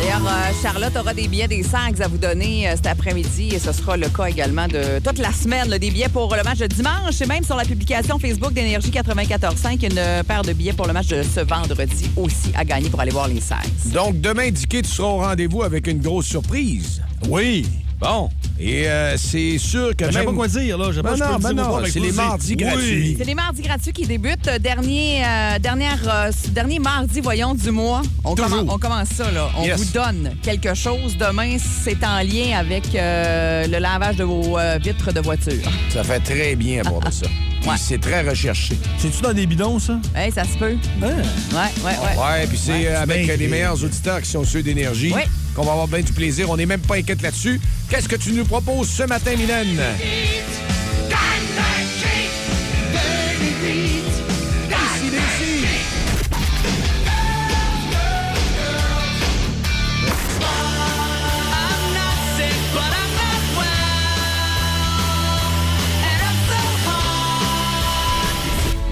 D'ailleurs, euh, Charlotte aura des billets des sacs à vous donner euh, cet après-midi et ce sera le cas également de toute la semaine. là, des billets pour le match de dimanche et même sur la publication Facebook d'Énergie 94.5, une euh, paire de billets pour le match de ce vendredi aussi à gagner pour aller voir les sacs. Donc, demain, Dicky, tu seras au rendez-vous avec une grosse surprise. Oui. Bon. Et euh, c'est sûr que Ben, je sais même... pas quoi dire, là. Je Ben non, ben non, c'est les mardis Oui. gratuits. C'est les mardis gratuits qui débutent. Euh, Dernier, euh, dernière, euh, dernier mardi, voyons, du mois. On, commence, on commence ça, là. On Yes. vous donne quelque chose. Demain, c'est en lien avec euh, le lavage de vos euh, vitres de voiture. Ça fait très bien à bord de ça. Puis C'est très recherché. C'est-tu dans des bidons, ça? Hey, ça se peut. Hein? Ouais, ouais, ouais. Ouais, puis c'est avec les meilleurs auditeurs qui sont ceux d'énergie Oui. Qu'on va avoir bien du plaisir. On n'est même pas inquiète là-dessus. Qu'est-ce que tu nous proposes ce matin, Mylène?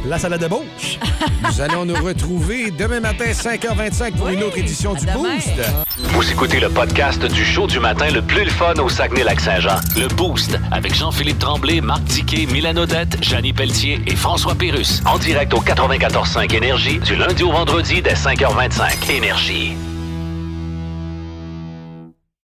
La salade de bouche. Nous allons nous retrouver demain matin, 5h25, pour une autre édition du demain. Boost. Vous écoutez le podcast du show du matin le plus le fun au Saguenay-Lac-Saint-Jean. Le Boost avec Jean-Philippe Tremblay, Marc Diquet, Mylène Odette, Janine Pelletier et François Pérus. En direct au 94.5 Énergie du lundi au vendredi dès 5h25. Énergie.